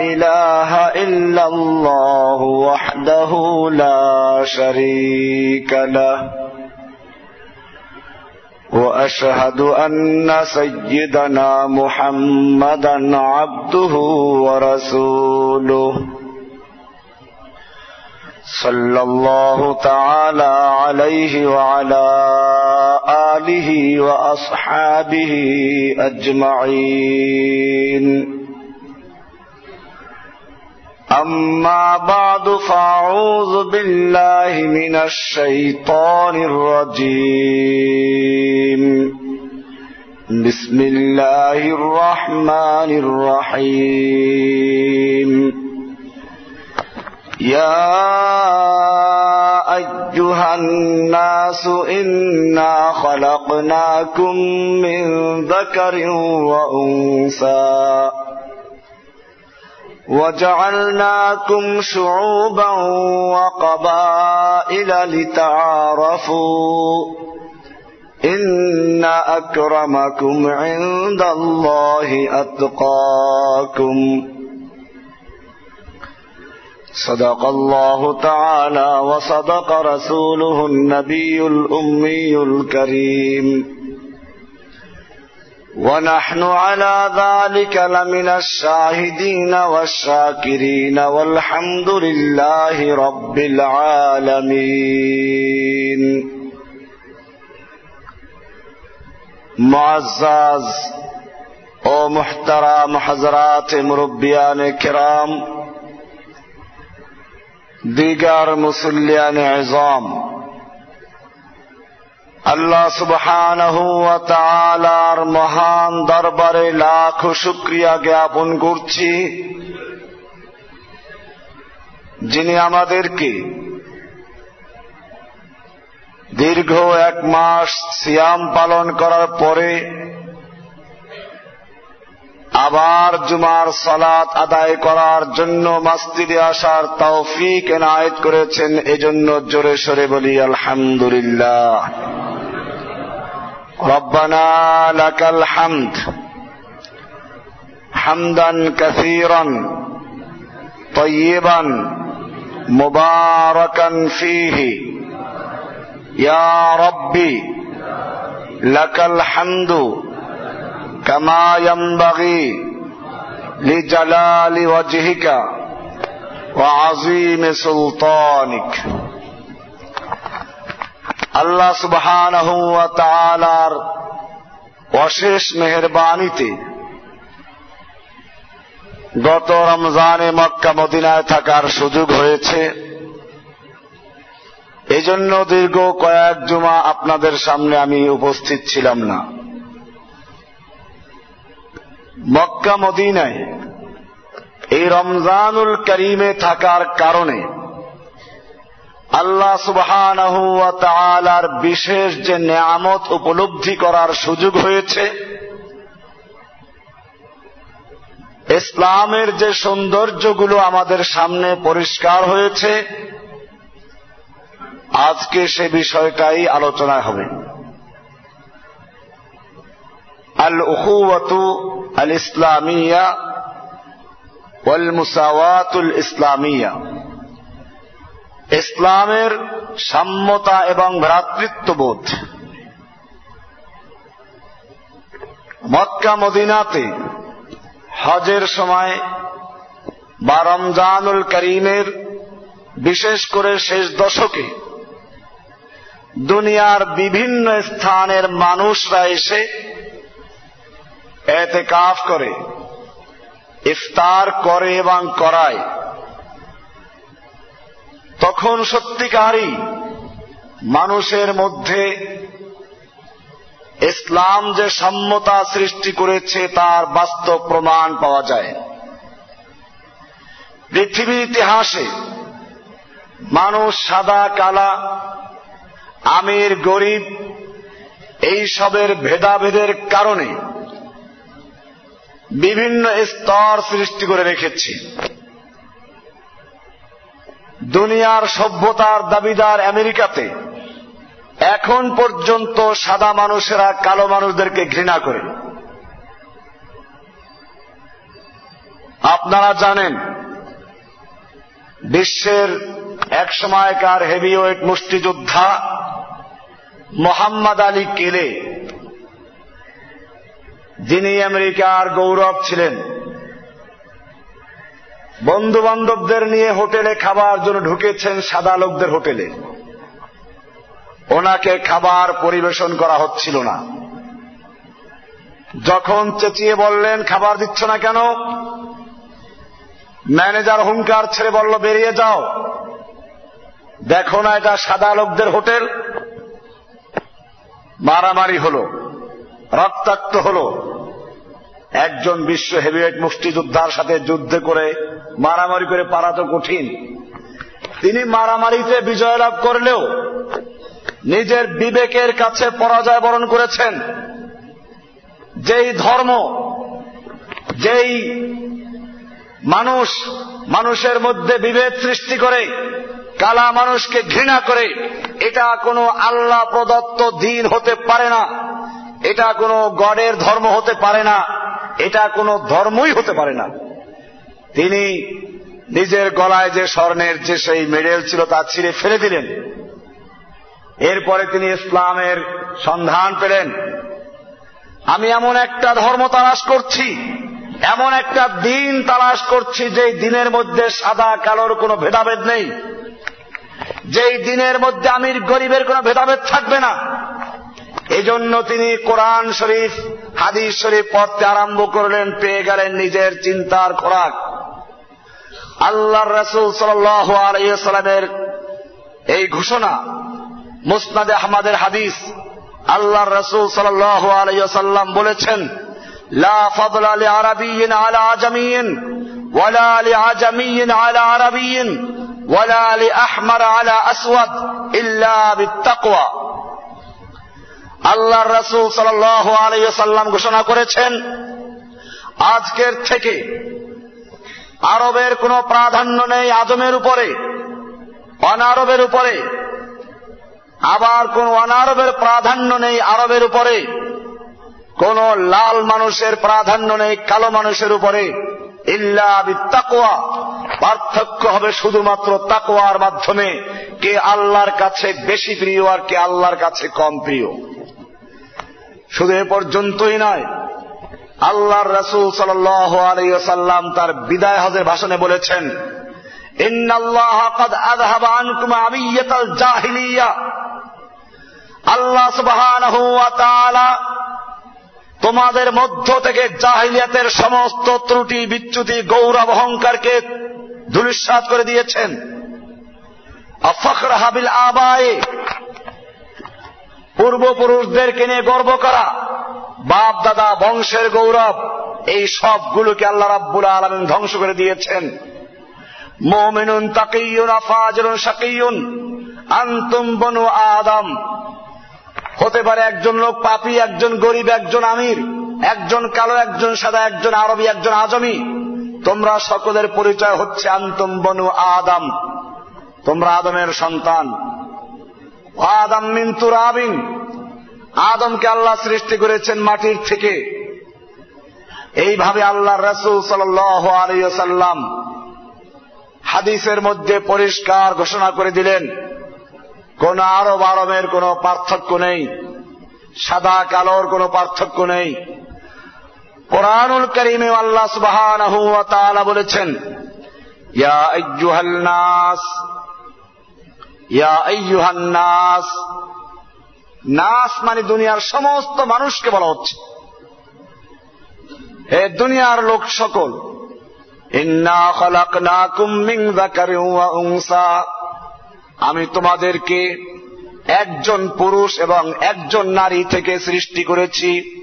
إله إلا الله وحده لا شريك له. وأشهد أن سيدنا محمدا عبده ورسوله. صلى الله تعالى عليه وعلى آله وأصحابه أجمعين. أما بعد فأعوذ بالله من الشيطان الرجيم. بسم الله الرحمن الرحيم. يا أيها الناس إنا خلقناكم من ذكر وأنثى. وجعلناكم شعوبا وقبائل لتعارفوا إن أكرمكم عند الله أتقاكم صدق الله تعالى وصدق رسوله النبي الأمي الكريم ونحن على ذلك لمن الشاهدين والشاكرين والحمد لله رب العالمين. معزز، او محترم حضرات مربیان کرام، دیگر مسلیان عظام আল্লাহ সুবহানাহু মহান দরবারে লাখ শুকরিয়া জ্ঞাপন করছি। যিনি আমাদেরকে দীর্ঘ এক মাস সিয়াম পালন করার পরে আবার জুমার সালাত আদায় করার জন্য মাস্তিদে আসার তৌফিক এনায়েত করেছেন, এজন্য জোরে সরে বলি, আলহামদুলিল্লাহ। ربنا لك الحمد حمدا كثيرا طيبا مباركا فيه يا ربي لك الحمد كما ينبغي لجلال وجهك وعظيم سلطانك আল্লাহ তাআলার অশেষ মেহেরবানিতে গত রমজানে মক্কা মদিনায় থাকার সুযোগ হয়েছে। এজন্য দীর্ঘ কয়েক জুমা আপনাদের সামনে আমি উপস্থিত ছিলাম না। মক্কা মদিনায় এই রমজানুল করিমে থাকার কারণে আল্লাহ তাআলার বিশেষ যে নিয়ামত উপলব্ধি করার সুযোগ হয়েছে, ইসলামের যে সৌন্দর্যগুলো আমাদের সামনে পরিষ্কার হয়েছে, আজকে সে বিষয়টাই আলোচনা হবে। আল উখুওয়াতু আল ইসলামিয়া ওয়াল মুসাওয়াতুল ইসলামিয়া ইসলামের সাম্যতা এবং ভ্রাতৃত্ববোধ। মক্কা মদিনাতে হজের সময় বা রমজানুল করিমের বিশেষ করে শেষ দশকে দুনিয়ার বিভিন্ন স্থানের মানুষরা এসে এতে কাফ করে, ইফতার করে এবং করায়। তখন সত্যিকারই মানুষের মধ্যে ইসলাম যে সাম্যতা সৃষ্টি করেছে, তার বাস্তব প্রমাণ পাওয়া যায়। পৃথিবীর ইতিহাসে মানুষ সাদা, কালা, আমির, গরিব, এইসবের ভেদাভেদের কারণে বিভিন্ন স্তর সৃষ্টি করে রেখেছে। দুনিয়ার সভ্যতার দাবিদার আমেরিকাতে এখন পর্যন্ত সাদা মানুষেরা কালো মানুষদেরকে ঘৃণা করে। আপনারা জানেন, বিশ্বের এক সময়কার হেভিওয়েট মুষ্টিযোদ্ধা মোহাম্মদ আলী কেলে, যিনি আমেরিকার গৌরব ছিলেন বন্ধু বান্ধবদের নিয়ে হোটেলে খাবার জন্য ঢুকেছেন সাদা লোকদের হোটেলে। ওনাকে খাবার পরিবেশন করা হচ্ছিল না। যখন চেঁচিয়ে বললেন, খাবার দিচ্ছ না কেন? ম্যানেজার হুঙ্কার ছেড়ে বলল, বেরিয়ে যাও। দেখো না এটা সাদা লোকদের হোটেল। মারামারি হল, রক্তাক্ত হল। একজন বিশ্ব হেভিওয়েট মুষ্টিযোদ্ধার সাথে যুদ্ধ করে মারামারি করে পারা তো কঠিন। তিনি মারামারিতে বিজয় লাভ করলেও নিজের বিবেকের কাছে পরাজয় বরণ করেছেন। যেই ধর্ম, যেই মানুষ মানুষের মধ্যে বিভেদ সৃষ্টি করে, কালা মানুষকে ঘৃণা করে, এটা কোনো আল্লাহ প্রদত্ত দিন হতে পারে না। এটা কোনো গডের ধর্ম হতে পারে না। এটা কোনো ধর্মই হতে পারে না। তিনি নিজের গলায় যে স্বর্ণের যে সেই মেডেল ছিল তা ছিঁড়ে ফেলে দিলেন। এরপরে তিনি ইসলামের সন্ধান পেলেন। আমি এমন একটা ধর্ম তালাশ করছি, এমন একটা দিন তালাশ করছি যে দিনের মধ্যে সাদা কালোর কোনো ভেদাভেদ নেই, যেই দিনের মধ্যে আমির গরিবের কোনো ভেদাভেদ থাকবে না। এজন্য তিনি কোরআন শরীফ, হাদিস শরীফ পড়তে আরম্ভ করলেন, পেয়ে গেলেন নিজের চিন্তার খোরাক। আল্লাহ রসুল সাল্লামের এই ঘোষণা, মুসনাদে আহমদের হাদিস আল্লাহ রসুল সাল্লাম বলেছেন, লা ফদল আলী আরবিন আলা আজমিন ওয়ালা আলী আজমিন আলা আরবিন ওয়ালা আলী আহমার আলা আসওয়াদ ইল্লা বিত্তাকওয়া। আল্লাহ রাসুল সাল আলাইসাল্লাম ঘোষণা করেছেন, আজকের থেকে আরবের কোন প্রাধান্য নেই আদমের উপরে, অনারবের উপরে, আবার কোন অনারবের প্রাধান্য নেই আরবের উপরে, কোন লাল মানুষের প্রাধান্য নেই কালো মানুষের উপরে, ইল্লা তাকোয়া পার্থক্য হবে শুধুমাত্র তাকোয়ার মাধ্যমে, কে আল্লাহর কাছে বেশি প্রিয় আর কে আল্লাহর কাছে কম প্রিয়। শুধু এ পর্যন্তই নয়, আল্লাহর রাসুল সাল্লাম তার বিদায় হজের ভাষণে বলেছেন আল্লাহ তোমাদের মধ্য থেকে জাহিলিয়াতের সমস্ত ত্রুটি, বিচ্যুতি, গৌরব, অহংকারকে ধুলিস্বাদ করে দিয়েছেন। আবায়ে। পূর্বপুরুষদেরকে নিয়ে গর্ব করা। বাপ, দাদা, বংশের গৌরব, এই সবগুলোকে আল্লাহ রাব্বুল আলমিন ধ্বংস করে দিয়েছেন। মোমিনুন তাকিউন আফাজরুন সাকিউন আন্তম বনু আদম। হতে পারে একজন লোক পাপি, একজন গরিব, একজন আমির, একজন কালো, একজন সাদা, একজন আরবি, একজন আজমি। তোমরা সকলের পরিচয় হচ্ছে আন্তম বনু আদম। তোমরা আদমের সন্তান। আদম মিন তুরাবিন। আদমকে আল্লাহ সৃষ্টি করেছেন মাটির থেকে। এইভাবে আল্লাহ রসুল সাল্লাম হাদিসের মধ্যে পরিষ্কার ঘোষণা করে দিলেন, কোন আরব আরবের কোন পার্থক্য নেই, সাদা কালোর কোন পার্থক্য নেই। কোরআনুল করিমে আল্লাহ সুবাহ বলেছেন, ইয়া নাস নাস মানে দুনিয়ার সমস্ত মানুষকে বলা হচ্ছে। এ দুনিয়ার লোক সকল। আমি তোমাদেরকে একজন পুরুষ এবং একজন নারী থেকে সৃষ্টি করেছি।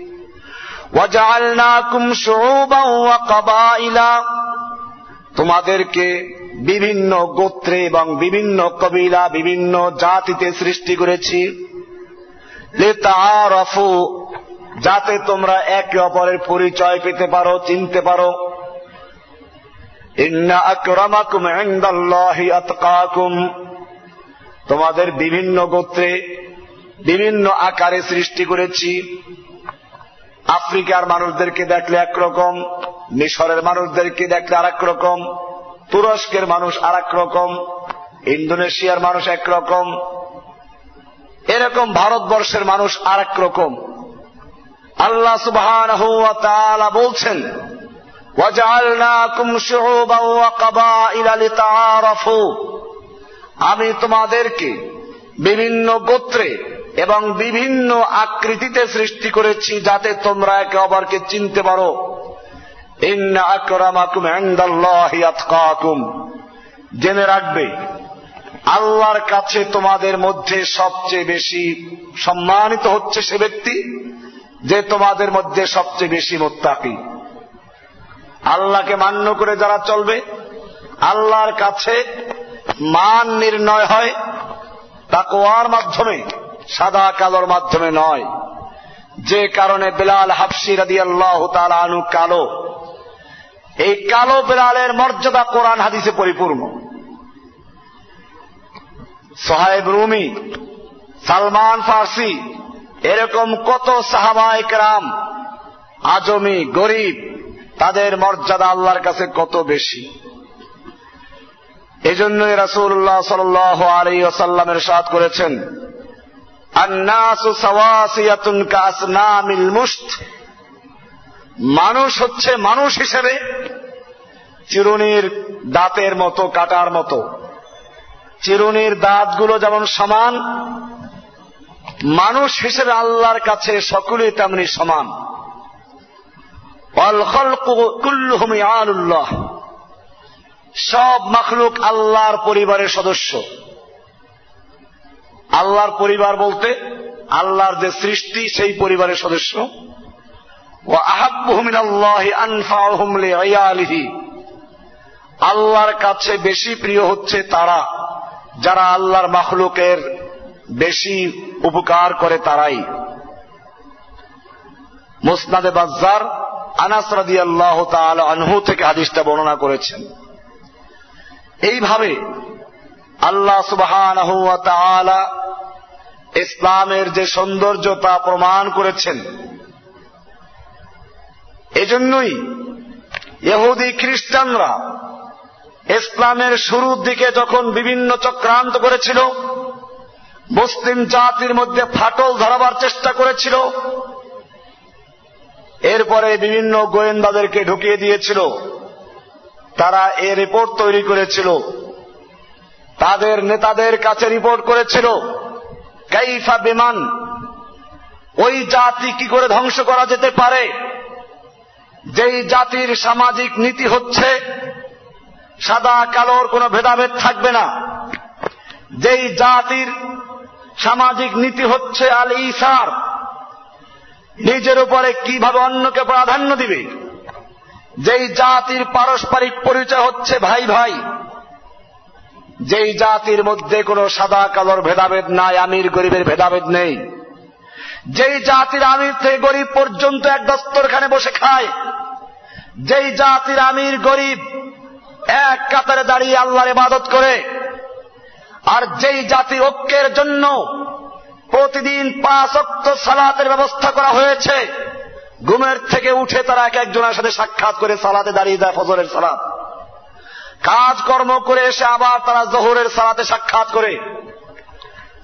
ওয়াজাল নাকুম শোবা তোমাদেরকে বিভিন্ন গোত্রে এবং বিভিন্ন কবিলা বিভিন্ন জাতিতে সৃষ্টি করেছি। যাতে তোমরা একে অপরের পরিচয় পেতে পারো, চিনতে পারো। তোমাদের বিভিন্ন গোত্রে বিভিন্ন আকারে সৃষ্টি করেছি। আফ্রিকার মানুষদেরকে দেখলে একরকম মিশরের মানুষদেরকে দেখলে আর রকম? তুরস্কের মানুষ আর রকম, ইন্দোনেশিয়ার মানুষ একরকম এরকম ভারতবর্ষের মানুষ আর রকম। আল্লাহ সুবাহ বলছেন আমি তোমাদেরকে বিভিন্ন গোত্রে এবং বিভিন্ন আকৃতিতে সৃষ্টি করেছি যাতে তোমরা একে অপরকে চিনতে পারো। জেনে রাখবে, আল্লাহর কাছে তোমাদের মধ্যে সবচেয়ে বেশি সম্মানিত হচ্ছে সে ব্যক্তি যে তোমাদের মধ্যে সবচেয়ে বেশি মোত্তাকি। আল্লাহকে মান্য করে যারা চলবে, আল্লাহর কাছে মান নির্ণয় হয় তাকোয়ার মাধ্যমে, সাদা কালোর মাধ্যমে নয়। যে কারণে বেলাল হাফসি রাদি আল্লাহ আনু কালো এই কালো বেলালের মর্যাদা কোরআন হাদিসে পরিপূর্ণ। সোহাইব রুমি, সালমান ফার্সি, এরকম কত সাহাবায়ক রাম আজমি, গরিব, তাদের মর্যাদা আল্লাহর কাছে কত বেশি। এজন্যই রাসুল্লাহ সাল আলী ওসাল্লামের সাদ করেছেন মানুষ হচ্ছে মানুষ হিসেবে চিরুনির দাঁতের মতো, কাটার মতো। চিরুনির দাঁতগুলো যেমন সমান, মানুষ হিসেবে আল্লাহর কাছে সকলেই তেমনি সমান। সব মখলুক আল্লাহর পরিবারের সদস্য। আল্লাহর পরিবার বলতে আল্লাহর যে সৃষ্টি, সেই পরিবারের সদস্য ও আহাবুহমিন আল্লাহ আনফাহমলি আল্লাহর কাছে বেশি প্রিয় হচ্ছে তারা, যারা আল্লাহর মখলুকের বেশি উপকার করে তারাই। মুসনাদে বাজার আনাস রাদি আল্লাহ আনহু থেকে হাদিসটা বর্ণনা করেছেন। এইভাবে আল্লাহ সুবহান ইসলামের যে সৌন্দর্য তা প্রমাণ করেছেন এজন্যই ইহুদি খ্রিস্টানরা ইসলামের শুরুর দিকে যখন বিভিন্ন চক্রান্ত করেছিল, মুসলিম জাতির মধ্যে ফাটল ধরাবার চেষ্টা করেছিল, এরপরে বিভিন্ন গোয়েন্দাদেরকে ঢুকিয়ে দিয়েছিল। তারা এ রিপোর্ট তৈরি করেছিল। তাদের নেতাদের কাছে রিপোর্ট করেছিল, কাইফা বিমান, ওই জাতি কি করে ধ্বংস করা যেতে পারে? যেই জাতির সামাজিক নীতি হচ্ছে, সাদা কালোর কোনো ভেদাভেদ থাকবে না। যেই জাতির সামাজিক নীতি হচ্ছে আল ইসার নিজের উপরে কীভাবে অন্যকে প্রাধান্য দিবে? যেই জাতির পারস্পরিক পরিচয় হচ্ছে ভাই ভাই, যেই জাতির মধ্যে কোনো সাদা কালোর ভেদাভেদ নাই, আমির গরিবের ভেদাভেদ নেই। যেই জাতির আমির থেকে গরিব পর্যন্ত এক দস্তরখানে বসে খায়, যেই জাতির আমির গরিব এক কাতারে দাঁড়িয়ে আল্লাহর ইবাদত করে, আর যেই জাতির ঐক্যের জন্য প্রতিদিন পাঁচ অক্ট সালাতের ব্যবস্থা করা হয়েছে, ঘুমের থেকে উঠে তারা এক একজনের সাথে সাক্ষাৎ করে সালাতে দাঁড়িয়ে যায় ফজরের সালাত। কাজকর্ম করে এসে আবার তারা জহরের সালাতে সাক্ষাৎ করে।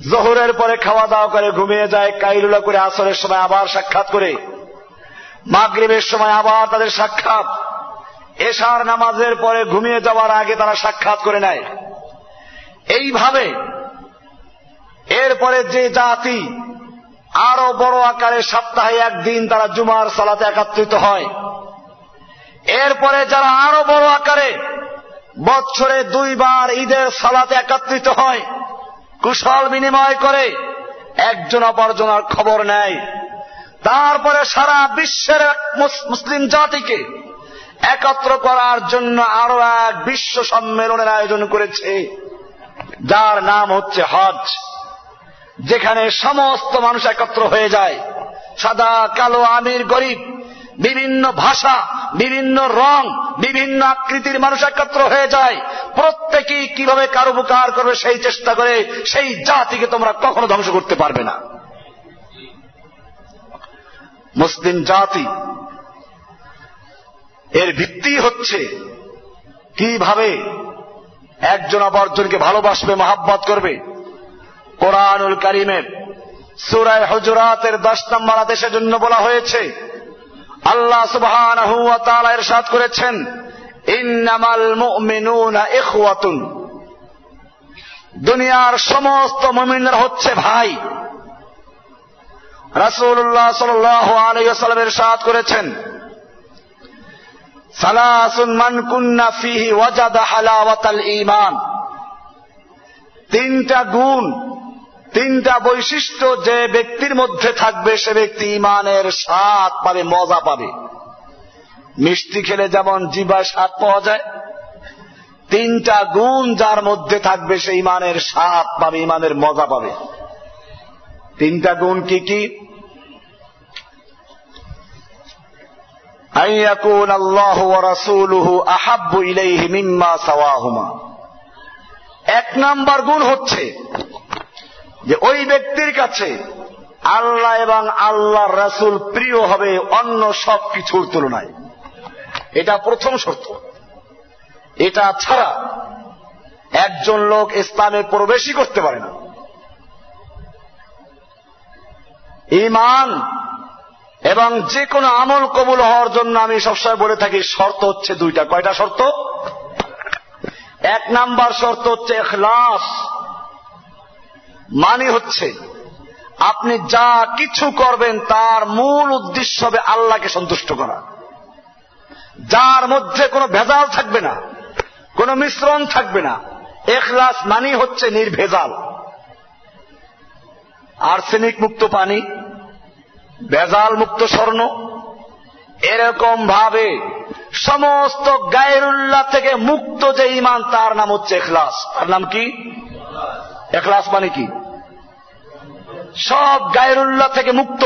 জহরের পরে খাওয়া দাওয়া করে ঘুমিয়ে যায়, কাইলুলা করে আসরের সময় আবার সাক্ষাৎ করে। মাগরীবের সময় আবার তাদের সাক্ষাৎ। এশার নামাজের পরে ঘুমিয়ে যাওয়ার আগে তারা সাক্ষাৎ করে নেয়। এইভাবে এরপরে যে জাতি আরও বড় আকারে সপ্তাহে একদিন তারা জুমার সালাতে একত্রিত হয়। এরপরে যারা আরও বড় আকারে বছরে দুইবার ঈদের সালাতে একত্রিত হয় কুশল বিনিময় করে একজন অপরজনার খবর নেয়। তারপরে সারা বিশ্বের মুসলিম জাতিকে একত্র করার জন্য আরও এক বিশ্ব সম্মেলনের আয়োজন করেছে, যার নাম হচ্ছে হজ, যেখানে সমস্ত মানুষ একত্র হয়ে যায়। সাদা, কালো, আমির, গরিব বিভিন্ন ভাষা, বিভিন্ন রং, বিভিন্ন আকৃতির মানুষ একত্র হয়ে যায়। প্রত্যেকেই কীভাবে কার উপকার করবে সেই চেষ্টা করে সেই জাতিকে তোমরা কখনো ধ্বংস করতে পারবে না। মুসলিম জাতি, এর ভিত্তি হচ্ছে কীভাবে একজন অপরজনকে ভালোবাসবে, মহাব্বত করবে। কোরআনুল করিমের সুরায় হজরাতের দশ নম্বর আদেশের জন্য বলা হয়েছে আল্লাহ সুবহান এরশাদ করেছেন, ইন্নামাল মুমিনুনা ইখওয়াতুন। দুনিয়ার সমস্ত মুমিনরা হচ্ছে ভাই। রাসূলুল্লাহ সাল্লাল্লাহু আলাইহি ওয়াসাল্লাম এরশাদ করেছেন, সালাসুন মান কুন্না ফিহি ওয়াজাদা হালাওয়াতাল ঈমান। তিনটা গুণ তিনটা বৈশিষ্ট্য যে ব্যক্তির মধ্যে থাকবে সে ব্যক্তি ইমানের স্বাদ পাবে, মজা পাবে। মিষ্টি খেলে যেমন জিবায় স্বাদ পাওয়া যায়, তিনটা গুণ যার মধ্যে থাকবে সে ইমানের স্বাদ পাবে, ইমানের মজা পাবে। তিনটা গুণ কি কি? এক নাম্বার গুণ হচ্ছে যে ওই ব্যক্তির কাছে আল্লাহ এবং আল্লাহ রাসুল প্রিয় হবে অন্য সব কিছুর তুলনায়। এটা প্রথম শর্ত। এটা ছাড়া একজন লোক ইসলামে প্রবেশই করতে পারে না। ইমান এবং যে কোনো আমল কবুল হওয়ার জন্য আমি সবসময় বলে থাকি, শর্ত হচ্ছে দুইটা। কয়টা শর্ত? এক নাম্বার শর্ত হচ্ছে এখলাস মানে হচ্ছে, আপনি যা কিছু করবেন তার মূল উদ্দেশ্য হবে আল্লাহকে সন্তুষ্ট করা। যার মধ্যে কোনো ভেজাল থাকবে না, কোনো মিশ্রণ থাকবে না, এখলাস মানি হচ্ছে নির্ভেজাল। আর্সেনিক মুক্ত পানি, ভেজাল মুক্ত স্বর্ণ, এরকম ভাবে সমস্ত গায়রুল্লাহ থেকে মুক্ত যে ইমান তার নাম হচ্ছে এখলাস। তার নাম কি? এখলাস মানে কি? সব গায়েরুল্লাহ থেকে মুক্ত।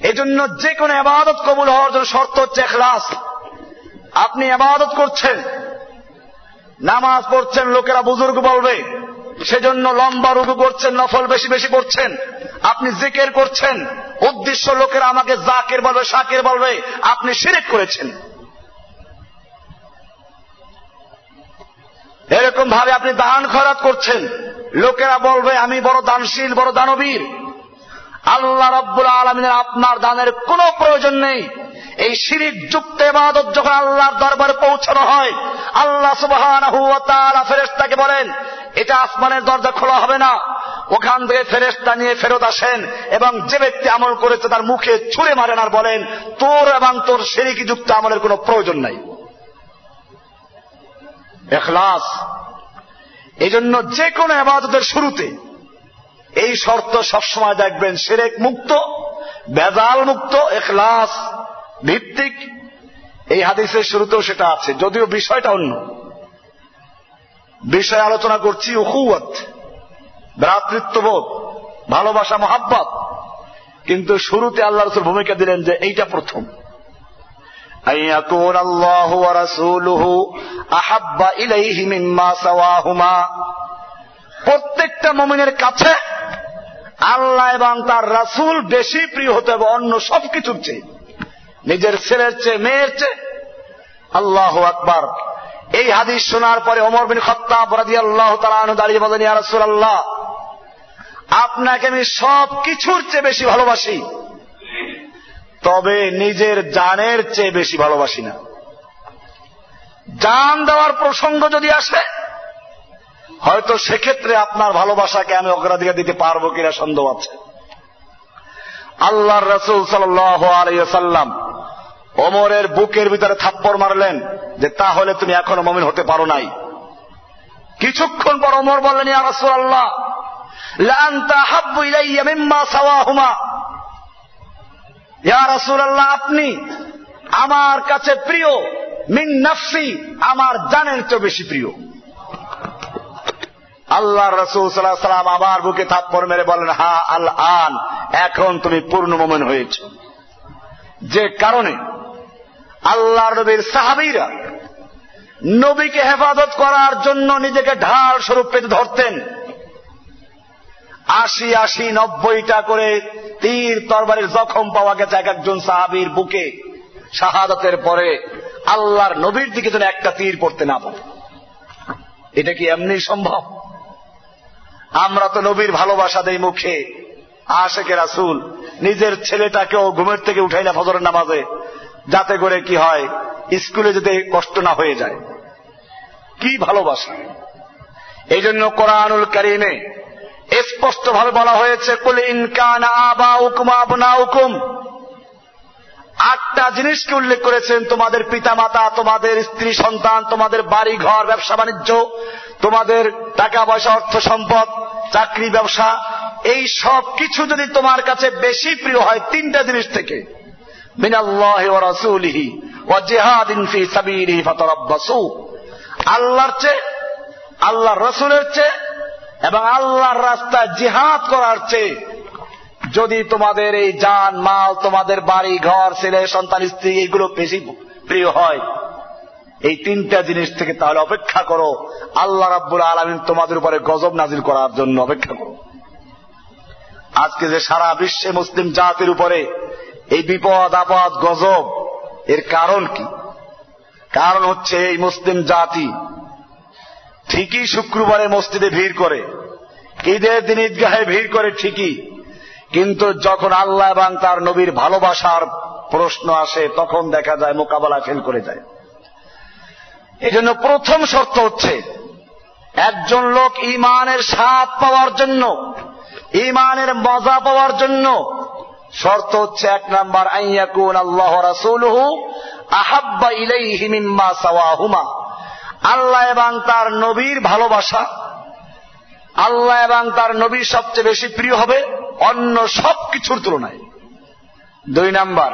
এজন্য যে কোনো আবাদত কবুল হওয়ার জন্য শর্ত হচ্ছে এখলাস। আপনি আবাদত করছেন, নামাজ পড়ছেন, লোকেরা বুজুর্গ বলবে, সেজন্য লম্বা রুগু করছেন, নফল বেশি বেশি করছেন, আপনি জিকের করছেন, উদ্দেশ্য লোকেরা আমাকে জাকের বলবে, শাকের বলবে, আপনি সিরেক করেছেন। এরকম ভাবে আপনি দান খরাত করছেন। লোকেরা বলবে, আমি বড় দানশীল, বড় দানবীর। আল্লাহ রব্বুল আলমিনের আপনার দানের কোনো প্রয়োজন নেই। এই শিরিক যুক্ত এবাদত যখন আল্লাহর দরবারে পৌঁছানো হয়, আল্লাহ সুবাহ ফেরেস্তাকে বলেন, এটা আসমানের দরজা খোলা হবে না। ওখান থেকে ফেরেস্তা নিয়ে ফেরত আসেন এবং যে ব্যক্তি আমল করেছে তার মুখে ছুঁড়ে মারেন আর বলেন, তোর এবং তোর সিরিকি যুক্ত আমলের কোনো প্রয়োজন নাই। এখলাস। এই জন্য যে কোনো আবাদতের শুরুতে এই শর্ত সবসময় দেখবেন, সেরেক মুক্ত বেজাল মুক্ত, এখলাস ভিত্তিক। এই হাদিসের শুরুতেও সেটা আছে, যদিও বিষয়টা অন্য। বিষয় আলোচনা করছি উহুয়ত ভ্রাতৃত্ববোধ, ভালোবাসা, মহাব্বত। কিন্তু শুরুতে আল্লাহ রসুল ভূমিকা দিলেন যে এইটা প্রথম। প্রত্যেকটা মমিনের কাছে আল্লাহ এবং তার রাসুল বেশি প্রিয় হতে হবে, অন্য সবকিছুর চেয়ে। নিজের ছেলের চেয়ে, মেয়ের চেয়ে। আল্লাহ আকবার। এই হাদিস শোনার পরে অমর বিন খত্তাব রাজি আল্লাহ তালু দাঁড়িয়ে বলেন ইয়ারসুল আল্লাহ আপনাকে আমি সব কিছুর চেয়ে বেশি ভালোবাসি। তবে নিজের জানের চেয়ে বেশি ভালোবাসি না। জান দেওয়ার প্রসঙ্গ যদি আসে, হয়তো সেক্ষেত্রে আপনার ভালোবাসাকে আমি অগ্রাধিকার দিতে পারব কিনা সন্দেহ আছে। আল্লাহর রসুল সাল্লাম ওমরের বুকের ভিতরে থাপ্পড় মারলেন যে, তাহলে তুমি এখনও মমিন হতে পারো নাই। কিছুক্ষণ পর ওমর বললেন, ইয়া রসুল আল্লাহ আল্লাহ আপনি আমার কাছে প্রিয়, মিন নফসি, আমার জানের চেয়ে বেশি প্রিয়। আল্লাহ রসুল সাল্লাহ সাল্লাম আবার বুকে থাপ্পড় মেরে বলেন, হা আল আন এখন তুমি পূর্ণ মোমেন হয়েছ। যে কারণে আল্লাহ নবীর সাহাবিরা নবীকে হেফাজত করার জন্য নিজেকে ঢাল স্বরূপ পেতে ধরতেন। আশি আশি, নব্বইটা করে তীর তরবারির জখম পাওয়া গেছে এক একজন সাহাবির বুকে। শাহাদতের পরে আল্লাহর নবীর দিকে যেন একটা তীর পড়তে না পারে। এটা কি এমনি সম্ভব? আমরা তো নবীর ভালোবাসা দেই মুখে। আশেকে রাসুল, নিজের ছেলেটাকেও ঘুমের থেকে উঠাই না ফজরের নামাজে, যাতে করে কি হয়, স্কুলে যেতে কষ্ট না হয়ে যায়। কি ভালোবাসা। এই জন্য কোরআনুল করিমে স্পষ্ট ভাবে বলা হয়েছে, কুল ইনকান আবা হুকুম আবনা হুকুম আটটা জিনিসকে উল্লেখ করেছেন, তোমাদের পিতামাতা, তোমাদের স্ত্রী সন্তান, তোমাদের বাড়ি ঘর ব্যবসা বাণিজ্য, তোমাদের টাকা পয়সা, অর্থ সম্পদ, চাকরি, ব্যবসা। এই সব কিছু যদি তোমার কাছে বেশি প্রিয় হয়, তিনটা জিনিস থেকে। আল্লাহর চেয়ে, আল্লাহর রসুলের চেয়ে এবং আল্লাহর রাস্তায় জিহাদ করার চেয়ে যদি তোমাদের এই যান মাল, তোমাদের বাড়ি, ঘর, ছেলে, সন্তান, স্ত্রী এইগুলো বেশি প্রিয় হয়, এই তিনটা জিনিস থেকে তাহলে অপেক্ষা করো। আল্লাহ রাব্বুল আলমিন তোমাদের উপরে গজব নাজিল করার জন্য অপেক্ষা করো। আজকে যে সারা বিশ্বে মুসলিম জাতির উপরে এই বিপদ, আপদ, গজব, এর কারণ কি? কারণ হচ্ছে এই মুসলিম জাতি ঠিকই শুক্রবারে মসজিদে ভিড় করে। ঈদের দিন ঈদগাহে ভিড় করে ঠিকই। কিন্তু যখন আল্লাহ এবং তার নবীর ভালোবাসার প্রশ্ন আসে, তখন দেখা যায় মোকাবেলা ফেল করে যায়। এই জন্য প্রথম শর্ত হচ্ছে, একজন লোক ইমানের স্বাদ পাওয়ার জন্য ইমানের মজা পাওয়ার জন্য, শর্ত হচ্ছে এক নাম্বার আইয়াকুন আল্লাহ রাসুলহু আহাব্বা ইলাইহি মিম্মা সাওয়াহুমা। আল্লাহ এবং তার নবীর ভালোবাসা, আল্লাহ এবং তার নবীর সবচেয়ে বেশি প্রিয় হবে অন্য সব কিছুর তুলনায়। দুই নাম্বার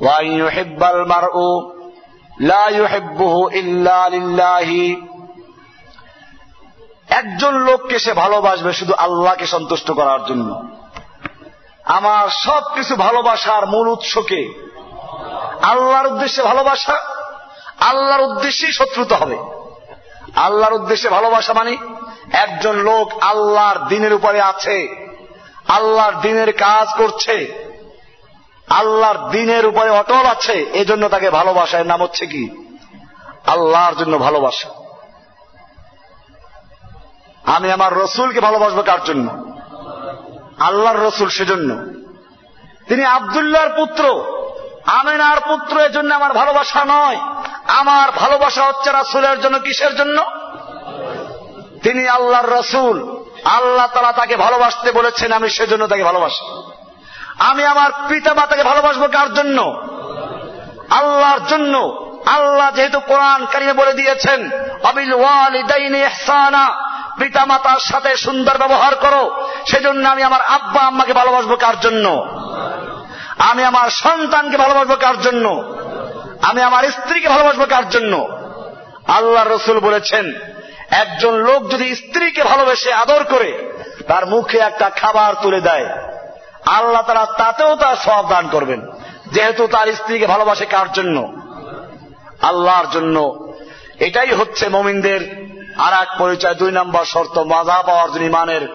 ওয়াইহিব্বাল ইল্লা লিল্লাহি। একজন লোককে সে ভালোবাসবে শুধু আল্লাহকে সন্তুষ্ট করার জন্য। আমার সব কিছু ভালোবাসার মূল উৎসকে আল্লাহর উদ্দেশ্যে ভালোবাসা আল্লাহর উদ্দেশ্যেই শত্রুতা হবে। আল্লাহর উদ্দেশ্যে ভালোবাসা মানে একজন লোক আল্লাহর দিনের উপরে আছে, আল্লাহর দিনের কাজ করছে, আল্লাহর দিনের উপরে অটল আছে, এজন্য তাকে ভালোবাসার নাম হচ্ছে কি? আল্লাহর জন্য ভালোবাসা। আমি আমার রসুলকে ভালোবাসবো কার জন্য? আল্লাহর রসুল সেজন্য। তিনি আবদুল্লাহর পুত্র। আমেনার পুত্র এজন্য আমার ভালোবাসা নয়। আমার ভালোবাসা হচ্ছে রাসুলের জন্য কিসের জন্য? তিনি আল্লাহর রসুল। আল্লাহ তালা তাকে ভালোবাসতে বলেছেন, আমি সেজন্য তাকে ভালোবাসি। আমি আমার পিতা মাতাকে ভালোবাসবো কার জন্য? আল্লাহর জন্য। আল্লাহ যেহেতু কোরআন কারিমে বলে দিয়েছেন, অবিল ওয়ালিদাইনি ইহসানা। পিতা মাতার সাথে সুন্দর ব্যবহার করো, সেজন্য আমি আমার আব্বা আম্মাকে ভালোবাসবো কার জন্য? আমি আমার সন্তানকে ভালোবাসবো কার জন্য? আমি আমার স্ত্রীকে ভালোবাসবো কার জন্য? আল্লাহ রসুল বলেছেন, একজন লোক যদি স্ত্রীকে ভালোবেসে আদর করে, তার মুখে একটা খাবার তুলে দেয়। আল্লাহ তারা তাতেও তার সব দান করবেন। যেহেতু তার স্ত্রীকে ভালোবাসে কার জন্য? আল্লাহর জন্য। এটাই হচ্ছে মমিনদের আর এক পরিচয়, দুই নম্বর শর্ত, মাজা পাওয়ার জন্য ইমানের।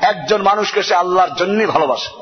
একজন মানুষকে সে আল্লাহর জন্যই ভালোবাসে।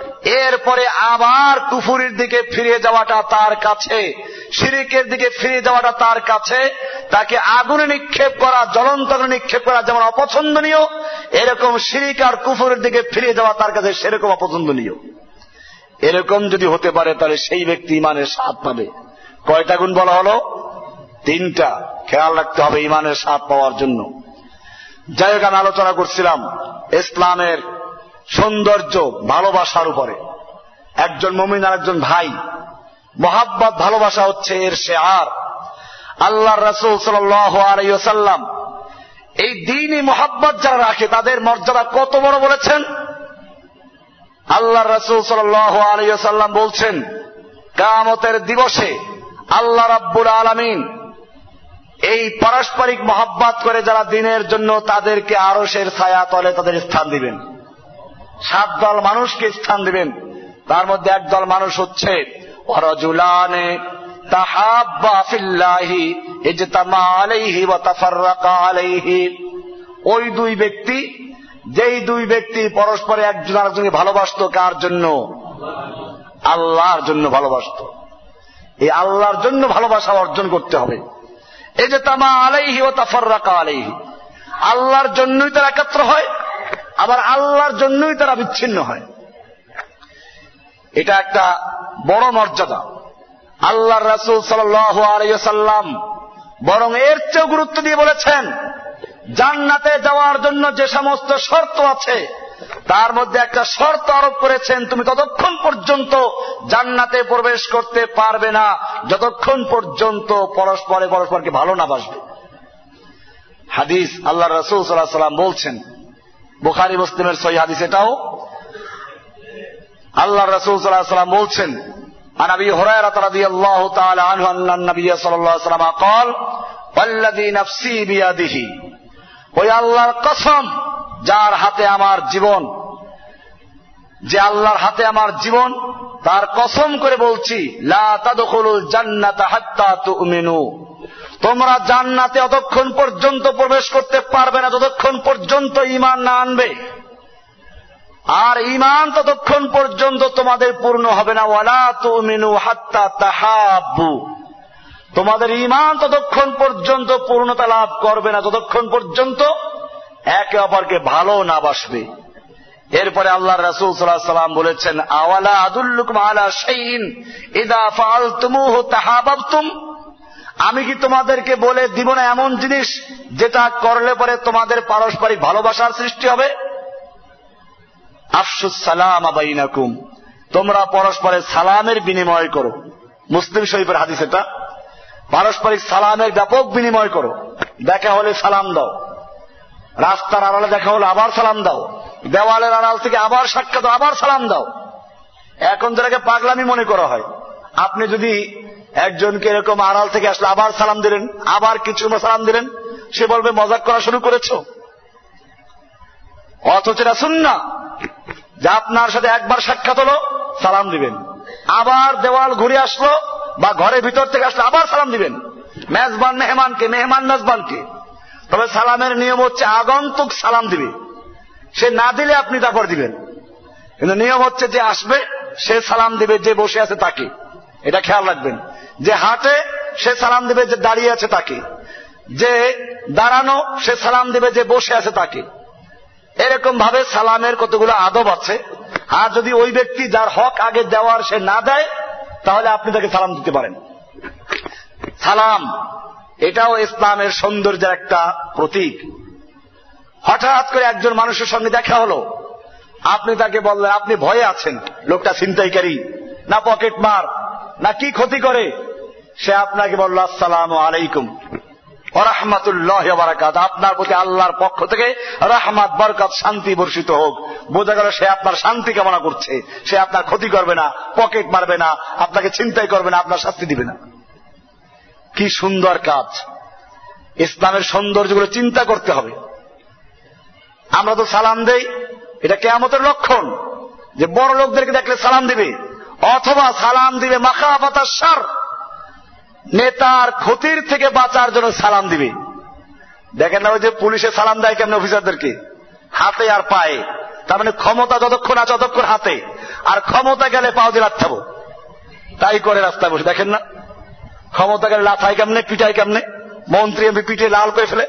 এরপরে আবার কুফুরির দিকে ফিরে যাওয়াটা তার কাছে, শিরিকের দিকে ফিরে যাওয়াটা তার কাছে, তাকে আগুনে নিক্ষেপ করা জ্বলন্ত নিক্ষেপ করা যেমন অপছন্দনীয়, এরকম শিরিক আর কুফুরের দিকে ফিরে যাওয়া তার কাছে সেরকম অপছন্দনীয়। এরকম যদি হতে পারে, তাহলে সেই ব্যক্তি ইমানের স্বাদ পাবে। কয়টা গুণ বলা হলো? তিনটা। খেয়াল রাখতে হবে ইমানের স্বাদ পাওয়ার জন্য। যাই হোক, আমি আলোচনা করছিলাম ইসলামের সৌন্দর্য, ভালোবাসার উপরে। একজন মমিন আর একজন ভাই। মোহাব্বত, ভালোবাসা হচ্ছে এর সে আর আল্লাহ রসুল সাল্লাম এই দিনই মোহাব্বত যারা রাখে, তাদের মর্যাদা কত বড় বলেছেন? আল্লাহ রসুল সাল্লাম বলছেন কামতের দিবসে আল্লাহ রাব্বুল আলমিন এই পারস্পরিক মহাব্বাত করে যারা দিনের জন্য তাদেরকে আরসের ছায়া তলে তাদের স্থান দিবেন। সাত দল মানুষকে স্থান দিবেন। তার মধ্যে একদল মানুষ হচ্ছে অরজুলানে তাহাব্বা ফিল্লাহি ইজতামা আলাইহি ওয়া তাফাররাকা আলাইহি। ওই দুই ব্যক্তি, যেই দুই ব্যক্তি পরস্পরে একজন আরেকজনকে ভালোবাসত কার জন্য? আল্লাহর জন্য ভালোবাসত। এই আল্লাহর জন্য ভালোবাসা অর্জন করতে হবে। এই যে তামা আলাইহি ও তাফাররাকা আলাইহি। আল্লাহর জন্যই তারা একত্র হয় আবার আল্লাহর জন্যই তারা বিচ্ছিন্ন হয়। এটা একটা বড় মর্যাদা। আল্লাহ রাসুল সাল্লাম বরং এর চেয়েও গুরুত্ব দিয়ে বলেছেন, জান্নাতে যাওয়ার জন্য যে সমস্ত শর্ত আছে, তার মধ্যে একটা শর্ত আরোপ করেছেন, তুমি ততক্ষণ পর্যন্ত জান্নাতে প্রবেশ করতে পারবে না, যতক্ষণ পর্যন্ত পরস্পরে পরস্পরকে ভালো না বাসবে। হাদিস আল্লাহ রসুল সাল্লাহ সাল্লাম বলছেন বুখারি মুসলিমের সই হাদিস এটাও আল্লাহ রসুল সাল্লাহ সাল্লাম বলছেন عن ابي هريره رضي الله تعالى عنه ان النبي صلى الله عليه وسلم قال والذي نفسي بيده ওই আল্লাহর কসম যার হাতে আমার জীবন যে আল্লাহর হাতে আমার জীবন তার কসম করে বলছি লা তাদখুলুল জান্নাতা হাত্তা তুমিনু তোমরা জান্নাতে অতক্ষণ পর্যন্ত প্রবেশ করতে পারবে না, যতক্ষণ পর্যন্ত ইমান না আনবে। আর ইমান ততক্ষণ পর্যন্ত তোমাদের পূর্ণ হবে না। ওয়ালা তুমিনু হাত্তা তাহাব্বু। তোমাদের ইমান ততক্ষণ পর্যন্ত পূর্ণতা লাভ করবে না ততক্ষণ পর্যন্ত একে অপরকে ভালো না বাসবে। এরপরে আল্লাহ রাসুল সাল্লাম বলেছেন, আওয়ালা আদুল্লুকুম আলা শাইইন ইদা ফাআলতুমুহু তাহাবাবতুম? আমি কি তোমাদেরকে বলে দিব না এমন জিনিস যেটা করলে পরে তোমাদের পারস্পরিক ভালোবাসার সৃষ্টি হবে? আফসুস সালাম আবাইনাকুম তোমরা পরস্পরের সালামের বিনিময় করো। মুসলিম শরীফের হাদিস এটা। পারস্পরিক সালামের ব্যাপক বিনিময় করো। দেখা হলে সালাম দাও। রাস্তার আড়ালে দেখা হলে আবার সালাম দাও। দেওয়ালের আড়াল থেকে আবার সাক্ষাৎ, আবার সালাম দাও। এখন যেটাকে পাগলামি মনে করা হয়, আপনি যদি একজনকে এরকম আড়াল থেকে আসলে আবার সালাম দিলেন, আবার কিছু সালাম দিলেন, সে বলবে, মজাক করা শুরু করেছ? অথচ এটা শুন না যে আপনার সাথে একবার সাক্ষাৎ হলো, সালাম দিবেন। আবার দেওয়াল ঘুরে আসলো, বা ঘরের ভিতর থেকে আসলে আবার সালাম দিবেন। মেজবান মেহমানকে, মেহমান মেজবানকে তবে সালামের নিয়ম হচ্ছে আগন্তুক সালাম দিবে। সে না দিলে আপনি তারপর দিবেন। কিন্তু নিয়ম হচ্ছে যে আসবে, সে সালাম দিবে যে বসে আছে তাকে। এটা খেয়াল রাখবেন। যে হাঁটে, সে সালাম দিবে যে দাঁড়িয়ে আছে তাকে। যে দাঁড়ানো, সে সালাম দিবে যে বসে আছে তাকে। এরকম ভাবে সালামের কতগুলো আদব আছে। আর যদি ওই ব্যক্তি যার হক আগে দেওয়ার সে না দেয়, তাহলে আপনি তাকে সালাম দিতে পারেন। সালাম, এটাও ইসলামের সৌন্দর্যের একটা প্রতীক। হঠাৎ করে একজন মানুষের সঙ্গে দেখা হলো। আপনি তাকে বললেন, আপনি ভয়ে আছেন। লোকটা ছিনতাইকারী। না পকেট মার না কি ক্ষতি করে? সে আপনাকে বলল, আসসালাম আলাইকুম রহমাতুল্লাহ বারাকাত। আপনার প্রতি আল্লাহর পক্ষ থেকে রাহমাত, বরকাত, শান্তি বর্ষিত হোক। বোঝা গেল সে আপনার শান্তি কামনা করছে। সে আপনার ক্ষতি করবে না, পকেট মারবে না, আপনাকে চিন্তাই করবে না, আপনার শাস্তি দিবে না। কি সুন্দর কাজ। ইসলামের সৌন্দর্যগুলো চিন্তা করতে হবে। আমরা তো সালাম দেই, এটা কেমতের লক্ষণ। যে বড় লোকদেরকে দেখলে সালাম দিবে, অথবা সালাম দিবে মাখা পাতার সার নেতার ক্ষতির থেকে বাঁচার জন্য সালাম দিবে। দেখেন না ওই যে পুলিশে সালাম দেয় কেমন অফিসারদেরকে? হাতে আর পায়ে। তার মানে ক্ষমতা যতক্ষণ আছে ততক্ষণ হাতে। আর ক্ষমতা গেলে পাও দিয়ে লাথাবো তাই করে রাস্তায় বসে। দেখেন না? ক্ষমতা গেলে লাথায় কেমনে, পিটায় কেমনে? মন্ত্রী এমপি পিটে লাল করে ফেলে।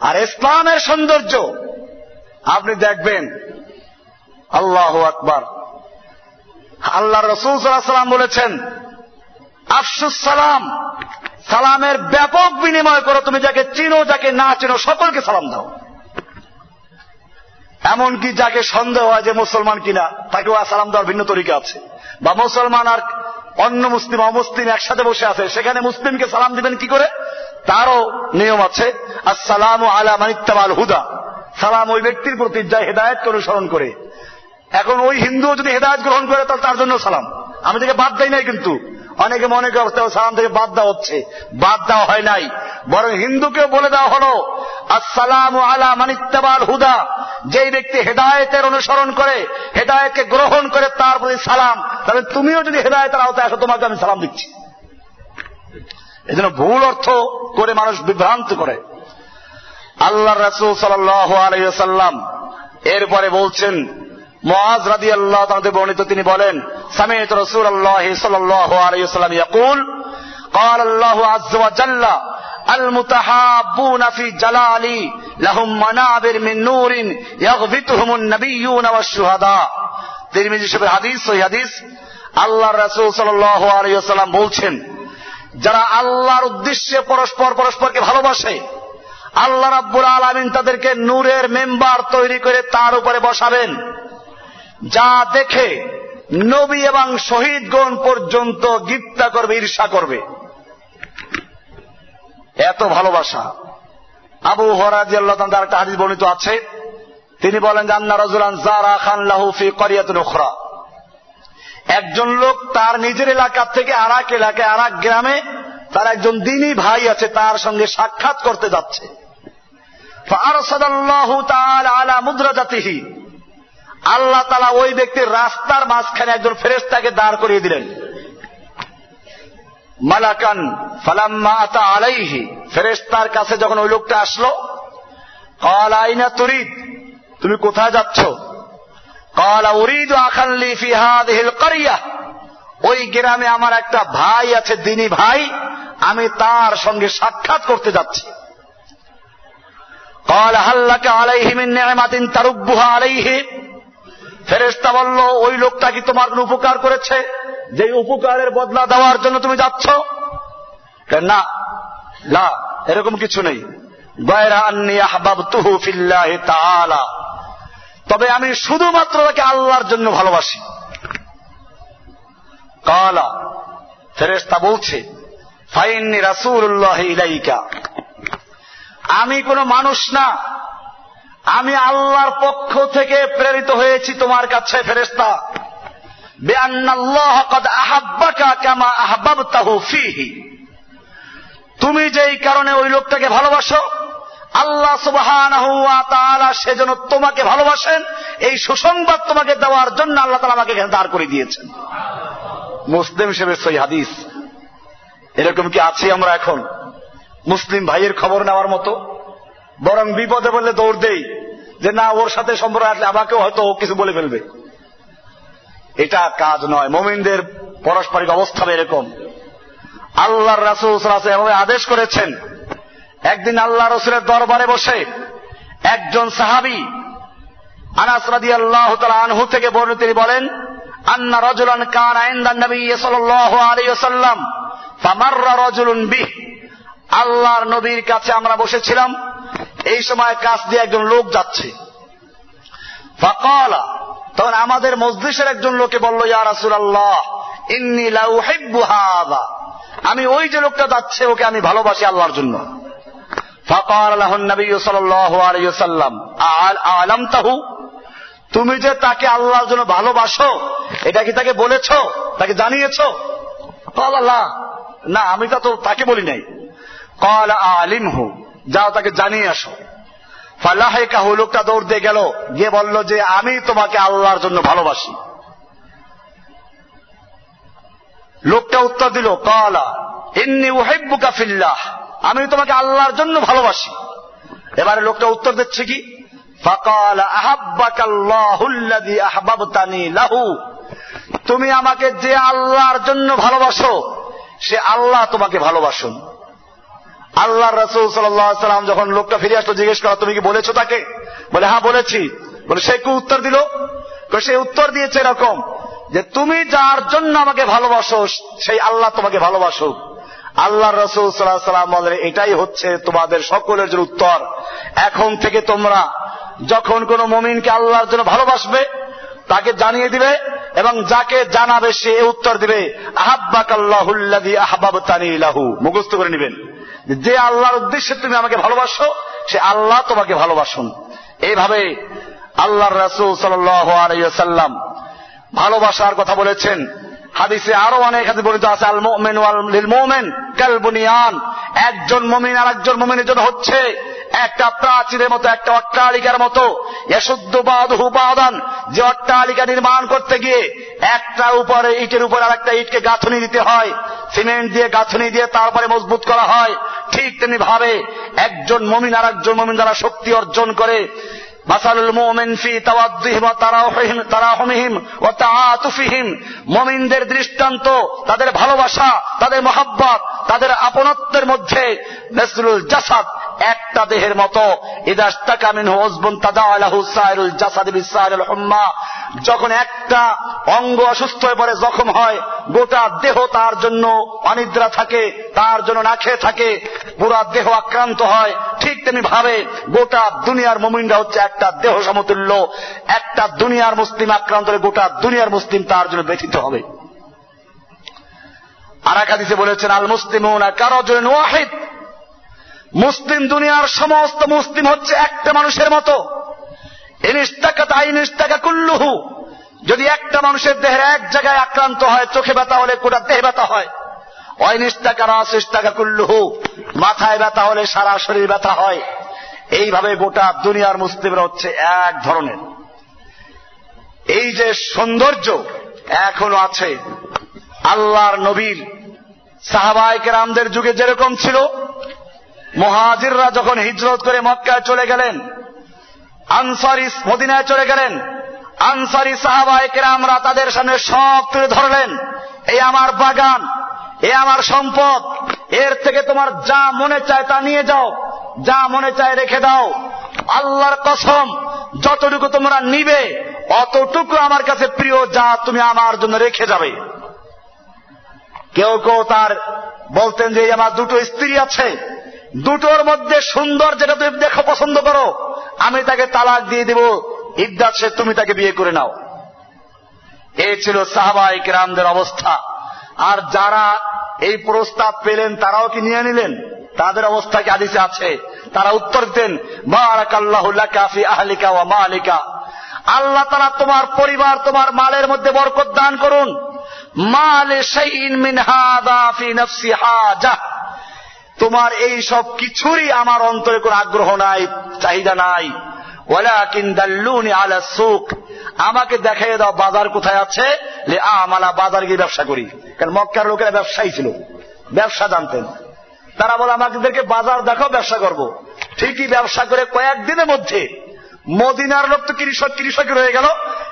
আর ইসলামের সৌন্দর্য, আপনি দেখবেন। আল্লাহ আকবার। আল্লাহ রসুল সাল্লাম বলেছেন আফসুস সালাম। সালামের ব্যাপক বিনিময় করো, তুমি যাকে চিনো, যাকে না চিনো, সকলকে সালাম দাও। এমনকি যাকে সন্দেহ হয় যে মুসলমান কিনা, তাকেও সালাম দেওয়ার ভিন্ন তরিকা আছে। বা মুসলমান আর অন্য মুসলিম, অমুসলিম একসাথে বসে আছে, সেখানে মুসলিমকে সালাম দিবেন কি করে? তারও নিয়ম আছে আর আসসালাম আলা মানিত্তামাল হুদা। সালাম ওই ব্যক্তির প্রতি যা হেদায়তকে অনুসরণ করে। এখন ওই হিন্দুও যদি হেদায়ত গ্রহণ করে, তাহলে তার জন্য সালাম। আমি থেকে বাদ দেয় নাই কিন্তু। অনেকে মনে করতে সালাম থেকে বাদ দেওয়া হচ্ছে। বাদ দেওয়া হয় নাই। বরং হিন্দুকেও বলে দেওয়া হলো, আসসালাম আলা মানিত্তাবাল হুদা। যেই ব্যক্তি হেদায়তের অনুসরণ করে, হেদায়তকে গ্রহণ করে তার প্রতি সালাম, তাহলে তুমিও যদি হেদায়তের আওতায় আসো তোমাকে আমি সালাম দিচ্ছি। এজন্য ভুল অর্থ করে মানুষ বিভ্রান্ত করে। আল্লাহ রসুল সাল্লাম এরপরে বলছেন মহাজ রাদি আল্লাহ তাদের বর্ণিত তিনি বলেন সামিত রসুল আল্লাহ সাল্লাহ আলাইসাল্লাম ইয়াকুল قال الله عز وجل المتحابون في جلالي لهم منابر من نور يغبطهم النبيون والشهداء তিরমিজি শরীফের হাদিস ওই হাদিস আল্লাহ রাসূল সাল্লাল্লাহু আলাইহি ওয়াসাল্লাম বলছেন যারা আল্লাহর উদ্দেশ্যে পরস্পর পরস্পরকে ভালোবাসে আল্লাহ রাব্বুল আলামিন তাদেরকে নূরের মেম্বার তৈরি করে তার উপরে বসাবেন যা দেখে নবী এবং শহীদগণ পর্যন্ত গিপ্তা করবে, ঈর্ষা করবে। এত ভালোবাসা। আবু হরাজি তার একটা হাদিস বর্ণিত আছে। তিনি বলেন জান্না রাজুলান জারা খান লাহুফি করিয়াতুন উখরা। একজন লোক তার নিজের এলাকা থেকে আর এক এলাকায় আর এক গ্রামে তার একজন দিনী ভাই আছে, তার সঙ্গে সাক্ষাৎ করতে যাচ্ছে। আলা মুদ্রাজাতিহি। আল্লাহ তালা ওই ব্যক্তির রাস্তার মাঝখানে একজন ফেরেস্তাকে দাঁড় করিয়ে দিলেন। মালাকান ফালাম্মা আতা আলাইহি। ফেরেস্তার কাছে যখন ওই লোকটা আসলো, কল আইনা তরিদ? তুমি কোথায় যাচ্ছ? কলা উরিদ আখাল্লি ফিহাদিল করিয়া। ওই গ্রামে আমার একটা ভাই আছে, দিনী ভাই। আমি তার সঙ্গে সাক্ষাৎ করতে যাচ্ছি। কল হাল্লাকে আলাইহি মিন নি'মাতিন তারুব্বুহা আলাইহি। ফেরেস্তা বলল, ওই লোকটা কি তোমার কোন উপকার করেছে? যে উপকারের বদলা দেওয়ার জন্য তুমি যাচ্ছ? না? না, এরকম কিছু নেই। তবে আমি শুধুমাত্র তাকে আল্লাহর জন্য ভালোবাসি। কালা ফেরেস্তা বলছে, ফাইন্নি রাসুল্লাহ ইলাইকা। আমি কোন মানুষ না। আমি আল্লাহর পক্ষ থেকে প্রেরিত হয়েছি তোমার কাছে ফেরেস্তা তুমি যেই কারণে ওই লোকটাকে ভালোবাসো, আল্লাহ সেজন্য তোমাকে ভালোবাসেন, এই সুসংবাদ তোমাকে দেওয়ার জন্য আল্লাহ তালা আমাকে এখানে দাঁড় করে দিয়েছেন। মুসলিম হিসেবে সই হাদিস। এরকম কি আছি আমরা এখন? মুসলিম ভাইয়ের খবর নেওয়ার মতো? বরং বিপদে বললে দৌড় দেই। যে না, ওর সাথে সম্পর্ক আসলে আমাকেও হয়তো কিছু বলে ফেলবে। এটা কাজ নয়। মোমিনদের পারস্পরিক অবস্থা এরকম। আল্লাহর রাসুল এভাবে আদেশ করেছেন। একদিন আল্লাহ রসুলের দরবারে বসে একজন সাহাবি আনাস আল্লাহ আনহু থেকে বর্ণ তিনি বলেন, আন্না রজুলান কান আইন্দান নবী রজুলুন বিহ। আল্লাহর নবীর কাছে আমরা বসেছিলাম। এই সময় কাছ দিয়ে একজন লোক যাচ্ছে। ফাকালা, তখন আমাদের মসজিষের একজন লোকে বলল, ইয়া রাসূলুল্লাহ, ইন্নী আমি ওই যে লোকটা যাচ্ছে, ওকে আমি ভালোবাসি আল্লাহর জন্য। ফাকাল লাহুন নবী সাল্লাল্লাহু আলাইহি ওয়াসাল্লাম আলামতাহু? তুমি যে তাকে আল্লাহর জন্য ভালোবাসো, এটা কি তাকে বলেছ? তাকে জানিয়েছ? আল্লাহ না, আমি তো তাকে বলি নাই। কল আলিমহু। যাও তাকে জানিয়ে আসো। ফালাহে কাহু লোকটা দৌড় দিয়ে গেল, গিয়ে বলল যে, আমি তোমাকে আল্লাহর জন্য ভালোবাসি। লোকটা উত্তর দিল, কলা, ইন্নি উহেব্বু কাফিল্লাহ আমি তোমাকে আল্লাহর জন্য ভালোবাসি। এবারে লোকটা উত্তর দিচ্ছে কি? ফাকাল আহাব্বাকাল্লাহুল্লাযী আহবাবতানি লাহু, তুমি আমাকে যে আল্লাহর জন্য ভালোবাসো, সে আল্লাহ তোমাকে ভালোবাসুন। আল্লাহ রসুল সাল্লাম যখন লোকটা ফিরে আসলো, জিজ্ঞেস করা তুমি কি বলেছ তাকে? বলে হ্যাঁ বলেছি। বলে, সে কি উত্তর দিল? সে উত্তর দিয়েছে এরকম যে, তুমি যার জন্য আমাকে ভালোবাসো, সেই আল্লাহ তোমাকে ভালোবাসো আল্লাহ রসুল সাল্লাহ সাল্লাম বলেন এটাই হচ্ছে তোমাদের সকলের জন্য উত্তর। এখন থেকে তোমরা যখন কোন মমিনকে আল্লাহর জন্য ভালোবাসবে, তাকে জানিয়ে দিবে এবং যাকে জানাবে, সে উত্তর দিবে আহাব্বাক আল্লাহুল্লাদি আহবাব তানিলাহু মুখস্থ করে নেবেন। যে আল্লাহর উদ্দেশ্যে তুমি আমাকে ভালোবাসো, সে আল্লাহ তোমাকে ভালোবাসুন। এইভাবে আল্লাহ রসুল সাল্লাম ভালোবাসার কথা বলেছেন। হাদিসে আরও অনেক হাদিস বর্ণিত আছে আল মোমেন মোমেন কালবুনিয়ান। একজন মমিন আর একজন মমিনের জন্য হচ্ছে একটা প্রাচীরের মতো, একটা অট্টালিকার মতো। এশুদ্ধ বাদহু বাদান। যে অট্টালিকা নির্মাণ করতে গিয়ে একটা উপরে ইটের উপর আর একটা ইটকে গাঁথনি দিতে হয়। সিমেন্ট দিয়ে, গাঁথনি দিয়ে তারপরে মজবুত করা হয়। ঠিক তেমনি ভাবে একজন মমিন আর একজন মমিন দ্বারা শক্তি অর্জন করে। মাসালুল মুমিন ফি তাওয়াদ্দিহিম ওয়া তারাহুহিম দৃষ্টান্ত, তাদের ভালোবাসা, তাদের মহাব্বত, তাদের আপনত্বের মধ্যে জাসাদ একটা দেহের মতো যখন একটা অঙ্গ অসুস্থ হয়ে পড়ে, জখম হয়, গোটা দেহ তার জন্য অনিদ্রা থাকে, তার জন্য না খেয়ে থাকে, পুরা দেহ আক্রান্ত হয়, ঠিক তেমনি ভাবে গোটা দুনিয়ার মুমিনরা হচ্ছে একটা দেহ সমতুল্য, একটা দুনিয়ার মুসলিম আক্রান্ত হলে গোটা দুনিয়ার মুসলিম তার জন্য ব্যথিত হবে। আর একাদিসে বলেছেন, আল মুসলিম কারও জন্য ওয়াহিদ মুসলিম দুনিয়ার সমস্ত মুসলিম হচ্ছে একটা মানুষের মতো। ইনিস্তাকা তাই নিস্তাকা কুল্লুহু। যদি একটা মানুষের দেহের এক জায়গায় আক্রান্ত হয়, চোখে ব্যথা হলে গোটা দেহে ব্যথা হয়। অনিস্তাকা রাসিস্তাকা কুল্লুহু। মাথায় ব্যথা হলে সারা শরীর ব্যথা হয়। এইভাবে গোটা দুনিয়ার মুসলিমরা হচ্ছে এক ধরনের। এই যে সৌন্দর্য, এখনও আছে। আল্লাহর নবীর সাহাবায়কের আমদের যুগে যেরকম ছিল মহাজিররা যখন হিজরত করে মক্কায় চলে গেলেন, আনসারি মদিনায় চলে গেলেন, আনসারি সাহাবাহিকেরা আমরা তাদের সামনে সব তুলে ধরলেন এই আমার বাগান, এ আমার সম্পদ, এর থেকে তোমার যা মনে চায় তা নিয়ে যাও, যা মনে চায় রেখে দাও। আল্লাহর কসম, যতটুকু তোমরা নিবে, অতটুকু আমার কাছে প্রিয় যা তুমি আমার জন্য রেখে যাবে। কেউ কেউ তার বলতেন যে আমার দুটো স্ত্রী আছে দুটোর মধ্যে সুন্দর যেটা তুমি দেখো পছন্দ করো, আমি তাকে তালাক দিয়ে দেব। ইদ্দাত সে তুমি তাকে বিয়ে করে নাও। এই ছিল সাহাবাই রামদের অবস্থা। আর যারা এই প্রস্তাব পেলেন, তারাও কি নিয়ে নিলেন? তাদের অবস্থা কি আদিসে আছে? তারা উত্তর দিতেন কাফি আহলিকা ওয়া মালিকা। আল্লাহ তারা তোমার পরিবার, তোমার মালের মধ্যে বরকত দান করুন। মালে মিন হাদা ফি নফসি হাজা। তোমার এই সব কিছুরই আমার অন্তরে কোনো আগ্রহ নাই, চাহিদা নাই। আমাকে দেখাই দাও বাজার কোথায় আছে। আমালা বাজার গিয়ে ব্যবসা করি। কারণ মক্কার লোকেরা ব্যবসায়ী ছিল। ব্যবসা জানতেন। তারা বলে, আমাদেরকে বাজার দেখো ব্যবসা করব। ঠিকই ব্যবসা করে কয়েকদিনের মধ্যে মদিনার লোক তো কৃষক কৃষক রয়ে গেল।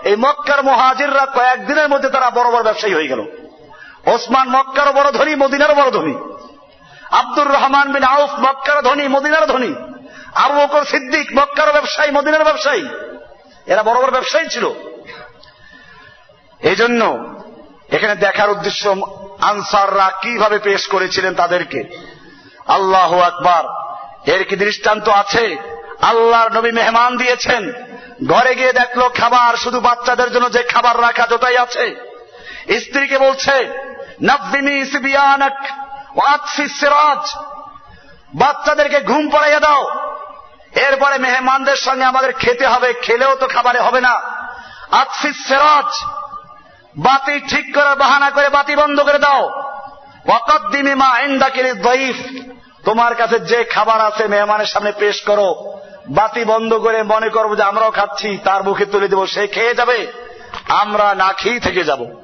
এই মক্কার মহাজিররা কয়েকদিনের মধ্যে তারা বড় বড় ব্যবসায়ী হয়ে গেল। ওসমান মক্কারও বড় ধনী মদিনারও বড় ধনী। আব্দুর রহমান বিন আউফ মক্কার ধনী, মদিনার ধনী। আবু বকর সিদ্দিক মক্কার ব্যবসায়ী, মদিনার ব্যবসায়ী। এরা বড় বড় ব্যবসায়ী ছিল। এই জন্য এখানে দেখার উদ্দেশ্য আনসাররা কীভাবে পেশ করেছিলেন তাদেরকে। আল্লাহ আকবার। এর কি দৃষ্টান্ত আছে? আল্লাহর নবী মেহমান দিয়েছেন। ঘরে গিয়ে দেখল খাবার শুধু বাচ্চাদের জন্য যে খাবার রাখা যতাই আছে। স্ত্রীকে বলছে নব্বিনী সিবিয়ানক। বাচ্চাদেরকে ঘুম পড়াইয়া দাও। এরপরে মেহমানদের সঙ্গে আমাদের খেতে হবে, খেলেও তো খাবারে হবে না। আতফিস সেরাজ। বাতি ঠিক করে বাহানা করে বাতি বন্ধ করে দাও। ওয়াকদ্দিমি মা ইন্দাকির দইফ তোমার কাছে যে খাবার আছে মেহমানের সামনে পেশ করো। বাতি বন্ধ করে মনে করব যে আমরাও খাচ্ছি, তার মুখে তুলে দেবো, সে খেয়ে যাবে। আমরা না খেয়েই থেকে যাব।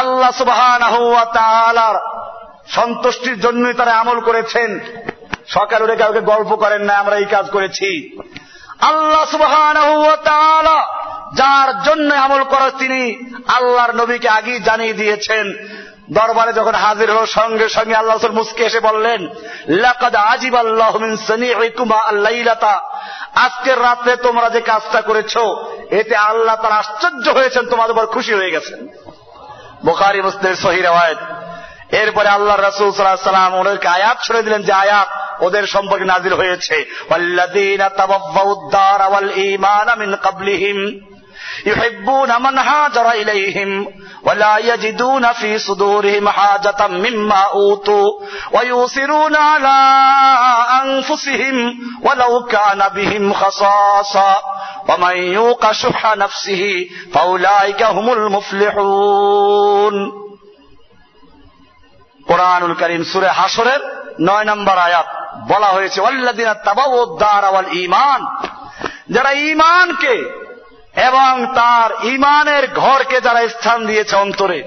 আল্লাহ তাআলার সন্তুষ্টির জন্যই তারা আমল করেছেন। সকাল উঠে কাউকে গল্প করেন না, আমরা এই কাজ করেছি। আল্লাহ তাআলা যার জন্য আমল করার তিনি আল্লাহর নবীকে আগেই জানিয়ে দিয়েছেন। দরবারে যখন হাজির হল, সঙ্গে সঙ্গে আল্লাহ মুসকে এসে বললেন আজকের রাতে তোমরা যে কাজটা করেছ, এতে আল্লাহ তার আশ্চর্য হয়েছেন, তোমাদের খুশি হয়ে গেছেন। বুখারী মুসলিমের সহি রিওয়ায়াত এরপরে আল্লাহ রাসূল সাল্লাল্লাহু আলাইহি সাল্লাম ওদেরকে আয়াত শুনে দিলেন যে আয়াত ওদের সম্পর্কে নাজিল হয়েছে ওয়াল্লাযীনা তাবাওয়াউদ দার ওয়াল ঈমান মিন ক্বাবলিহিম يحبون من هاجر إليهم ولا يجدون في صدورهم حاجة مما أوتوا ويؤثرون على أنفسهم ولو كان بهم خصاصة ومن يوق شح نفسه فأولئك هم المفلحون কোরআনুল করিম সুরে হাসরের নয় নম্বর আয়াত বলা হয়েছে ওয়াল্লাদিনা তাবাউদ্দার ওয়াল ঈমান যারা ঈমানকে এবং তার ইমানের ঘরকে যারা স্থান দিয়েছে অন্তরে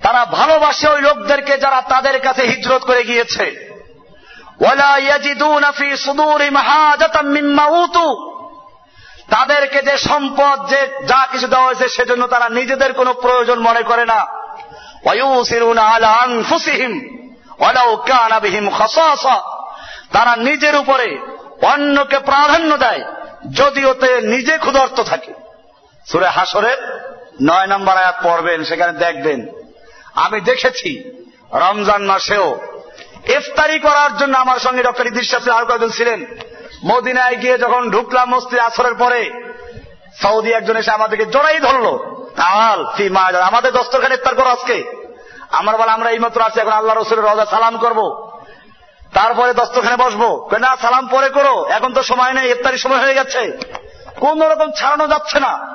তারা ভালোবাসে ওই লোকদেরকে যারা তাদের কাছে হিজরত করে গিয়েছে তাদেরকে যে সম্পদ, যে যা কিছু দেওয়া হয়েছে, সেজন্য তারা নিজেদের কোনো প্রয়োজন মনে করে না। তারা নিজের উপরে অন্যকে প্রাধান্য দেয়, যদিও তে নিজে ক্ষুধার্ত থাকে। সুরে হাসরের নয় নম্বর আয়াত পড়বেন, সেখানে দেখবেন, আমি দেখেছি, রমজান মাসেও ইফতারি করার জন্য আমার সঙ্গে ডক্টর ইদির সাহেব আরও কয়েকজন ছিলেন। মদিনায় গিয়ে যখন ঢুকলাম মস্তি আসরের পরে, সৌদি একজন এসে আমাদেরকে জোড়াই ধরলো। তাল ফি মা আমাদের দস্তরখানে ইফতার করো আজকে। আমার বলে, আমরা এইমাত্র আছি, এখন আল্লাহ রসুলের রজা সালাম করব। তারপরে দস্তখানে বসবো। না, সালাম পরে করো। এখন তো সময় নেই ইফতারি সময় হয়ে গেছে। কোন রকম ছাড়ানো যাচ্ছে না।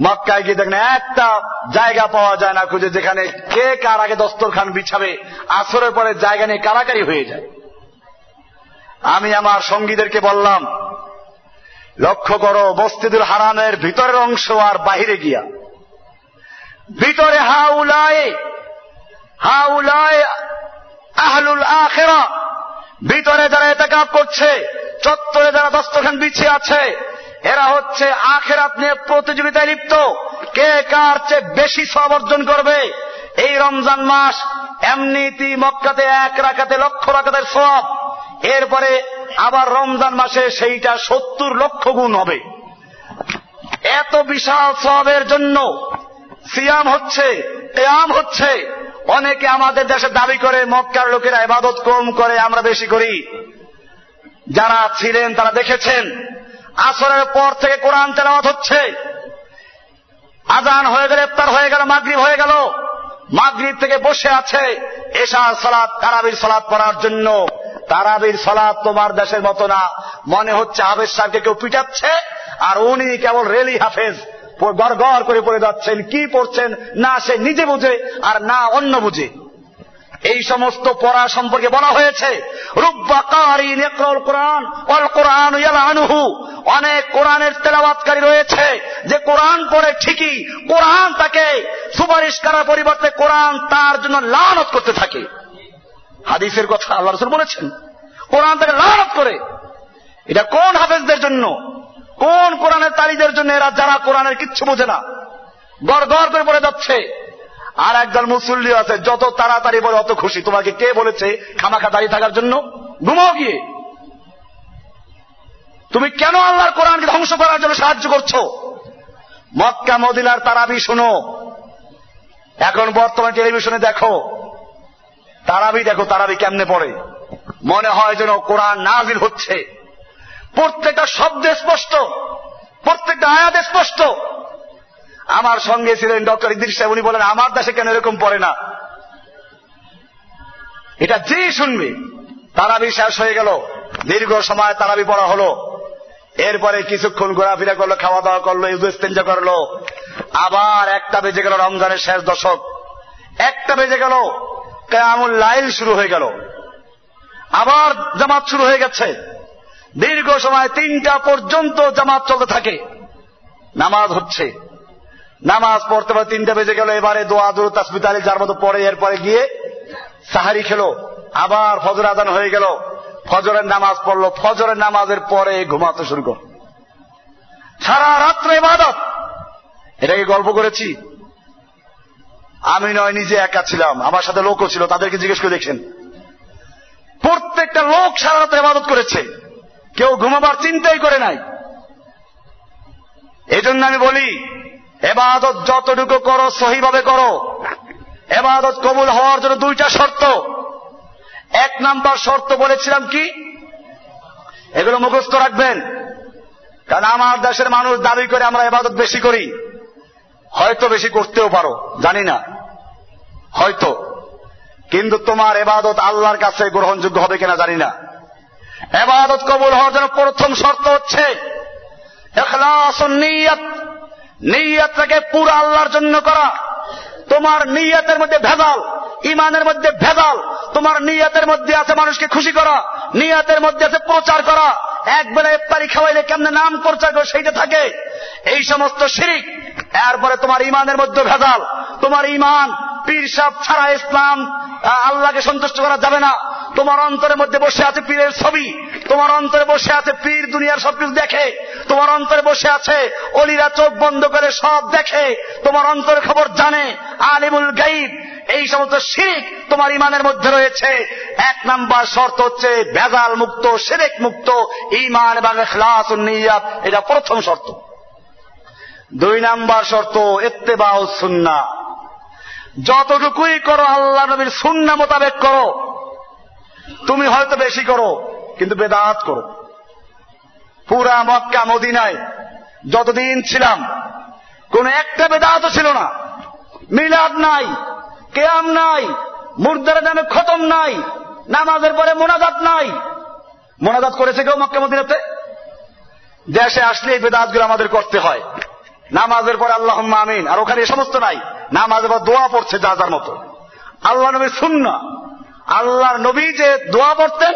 মক্কায় গিয়ে দেখেন একটা জায়গা পাওয়া যায় না খুঁজে, যেখানে কে কার আগে দস্তরখান বিছাবে, আসরের পরে জায়গা নিয়ে কারাকারি হয়ে যায়। আমি আমার সঙ্গীদেরকে বললাম, লক্ষ্য করো, মসজিদুল হারামের ভিতরের অংশ আর বাহিরে গিয়া। ভিতরে হাউলায় হাউলায় আহলুল আখেরা। ভিতরে যারা এতেকাপ করছে, চত্বরে যারা দস্তখান বিছিয়ে আছে এরা হচ্ছে আখেরাত নিয়ে প্রতিযোগিতায় লিপ্ত। কে কার চেয়ে বেশি সব অর্জন করবে? এই রমজান মাস এমনিতি মক্কাতে এক রাখাতে লক্ষ রাখাতের সব এরপরে আবার রমজান মাসে সেইটা সত্তর লক্ষ গুণ হবে। এত বিশাল সবের জন্য সিয়াম হচ্ছে কেয়াম হচ্ছে। অনেকে আমাদের দেশে দাবি করে, মক্কার লোকেরা এবাদত কম করে, আমরা বেশি করি। যারা ছিলেন তারা দেখেছেন আসরের পর থেকে কোরআন তেলাওয়াত হচ্ছে। আজান হয়ে গেল ইফতার হয়ে গেল, মাগরিব হয়ে গেল। মাগরিব থেকে বসে আছে এশা সালাদ তারাবির সালাদ পড়ার জন্য। তারাবির সালাদ তোমার দেশের মতো না। মনে হচ্ছে হাফেজ সাহেবকে কেউ পিটাচ্ছে, আর উনি কেবল রেলি হাফেজ। গড় করে পড়ে যাচ্ছেন, কি পড়ছেন না সে নিজে বুঝে আর না অন্য বুঝে। এই সমস্ত পড়া সম্পর্কে বলা হয়েছে। অনেক কোরআনের তেলাবাতকারী রয়েছে। যে কোরআন পড়ে ঠিকই কোরআন তাকে সুপারিশ করার পরিবর্তে কোরআন তার জন্য লানত করতে থাকে। হাদিসের কথা আল্লাহ রসুল বলেছেন। কোরআন তাকে লানত করে। এটা কোন হাফেজদের জন্য? কোন কোরআনের তালিদের জন্য এরা যারা কোরআনের কিচ্ছু বোঝে না? গড় গড় করে পড়ে যাচ্ছে। আর একদল মুসল্লি আছে, যত তাড়াতাড়ি বলে অত খুশি। তোমাকে কে বলেছে খামাখা দাঁড়িয়ে থাকার জন্য? ঘুমাও গিয়ে। তুমি কেন আল্লাহর কোরআনকে ধ্বংস করার জন্য সাহায্য করছ? মক্কা, মদিনার তারাবি শোনো। এখন বর্তমানে টেলিভিশনে দেখো। তারাবি দেখো, তারাবি কেমনে পড়ে। মনে হয় যেন কোরআন নাজিল হচ্ছে। প্রত্যেকটা শব্দ স্পষ্ট, প্রত্যেকটা আয়াত স্পষ্ট। আমার সঙ্গে ছিলেন ডক্টর ইদির সাহেব, উনি বলেন, আমার দেশে কেন এরকম পড়ে না? এটা যে শুনবে, তারাবি শেষ হয়ে গেল। দীর্ঘ সময় তারাবি পড়া হলো। এরপরে কিছুক্ষণ ঘোরাফেরা করল খাওয়া দাওয়া করল ইউজেস্তেঞ্জা করল। আবার একটা বেজে গেল রমজানের শেষ দশক। একটা বেজে গেল কেমন লাইল শুরু হয়ে গেল। আবার জামাত শুরু হয়ে গেছে। দীর্ঘ সময় তিনটা পর্যন্ত জামাত চলতে থাকে। নামাজ হচ্ছে। নামাজ পড়তে পড়তে তিনটা বেজে গেল, এবারে দোয়া দু তাসমিত আলী যার মতো পরে এরপরে গিয়ে সাহারি খেলো। আবার ফজর আদান হয়ে গেল, ফজরের নামাজ পড়ল। ফজরের নামাজের পরে ঘুমাতে শুরু কর সারা রাত্র ইবাদত। এটাকে গল্প করেছি। আমি নয়, নিজে একা ছিলাম। আমার সাথে লোকও ছিল, তাদেরকে জিজ্ঞেস করে দেখছেন। প্রত্যেকটা লোক সারা রাত্রে ইবাদত করেছে। কেউ ঘুমাবার চিন্তাই করে নাই। এই জন্য আমি বলি এবাদত যতটুকু করো, সহিভাবে করো। এবাদত কবুল হওয়ার জন্য দুইটা শর্ত। এক নাম্বার শর্ত বলেছিলাম কি? এগুলো মুখস্থ রাখবেন। কারণ আমার দেশের মানুষ দাবি করে আমরা এবাদত বেশি করি। হয়তো বেশি করতেও পারো, জানি না। হয়তো। কিন্তু তোমার এবাদত আল্লাহর কাছে গ্রহণযোগ্য হবে কিনা জানি না। এবাদত কবুল হওয়ার জন্য প্রথম শর্ত হচ্ছে এখলাস নিয়ত। নিয়তটাকে পুরো আল্লাহর জন্য করা। তোমার নিয়াতের মধ্যে ভেজাল ইমানের মধ্যে ভেজাল তোমার নিয়াতের মধ্যে আছে মানুষকে খুশি করা, নিয়াতের মধ্যে আছে প্রচার করা। একবেলা ইফতারি খাওয়াইলে কেমনে নাম প্রচার করে সেইটা থাকে। এই সমস্ত শিরিক, এরপরে তোমার ইমানের মধ্যে ভেজাল তোমার ইমান পীর সাহ ছাড়া ইসলাম আল্লাহকে সন্তুষ্ট করা যাবে না। তোমার অন্তরের মধ্যে বসে আছে পীরের ছবি। তোমার অন্তরে বসে আছে পীর দুনিয়ার সবকিছু দেখে। তোমার অন্তরে বসে আছে অলিরা চোখ বন্ধ করে সব দেখে। তোমার অন্তরের খবর জানে। আলিমুল গাইব এই সমস্ত শিরিক তোমার ইমানের মধ্যে রয়েছে। এক নাম্বার শর্ত হচ্ছে ভেজাল মুক্ত, শিরেক মুক্ত ইমান এবং এখলাস নিয়াত, এটা প্রথম শর্ত। দুই নাম্বার শর্ত এত্তেবা সুন্না যতটুকুই করো, আল্লাহ নবীর সুন্না মোতাবেক করো। তুমি হয়তো বেশি করো, কিন্তু বেদাত করো। পুরা মক্কা, মদিনায় যতদিন ছিলাম, কোন একটা বেদাতও ছিল না। মিলাদ নাই, কেয়াম নাই, মুর্দার নামে খতম নাই, নামাজের পরে মোনাজাত নাই। মোনাজাত করেছে কেউ মক্কা, মদিনাতে? দেশে আসলে এই বেদাতগুলো আমাদের করতে হয়। নামাজের পরে আল্লাহ আমিন, আর ওখানে এ সমস্ত নাই। নামাজের বা দোয়া পড়ছে যা যার মতো। আল্লাহ নবী সুন্না আল্লাহর নবী যে দোয়া পড়তেন,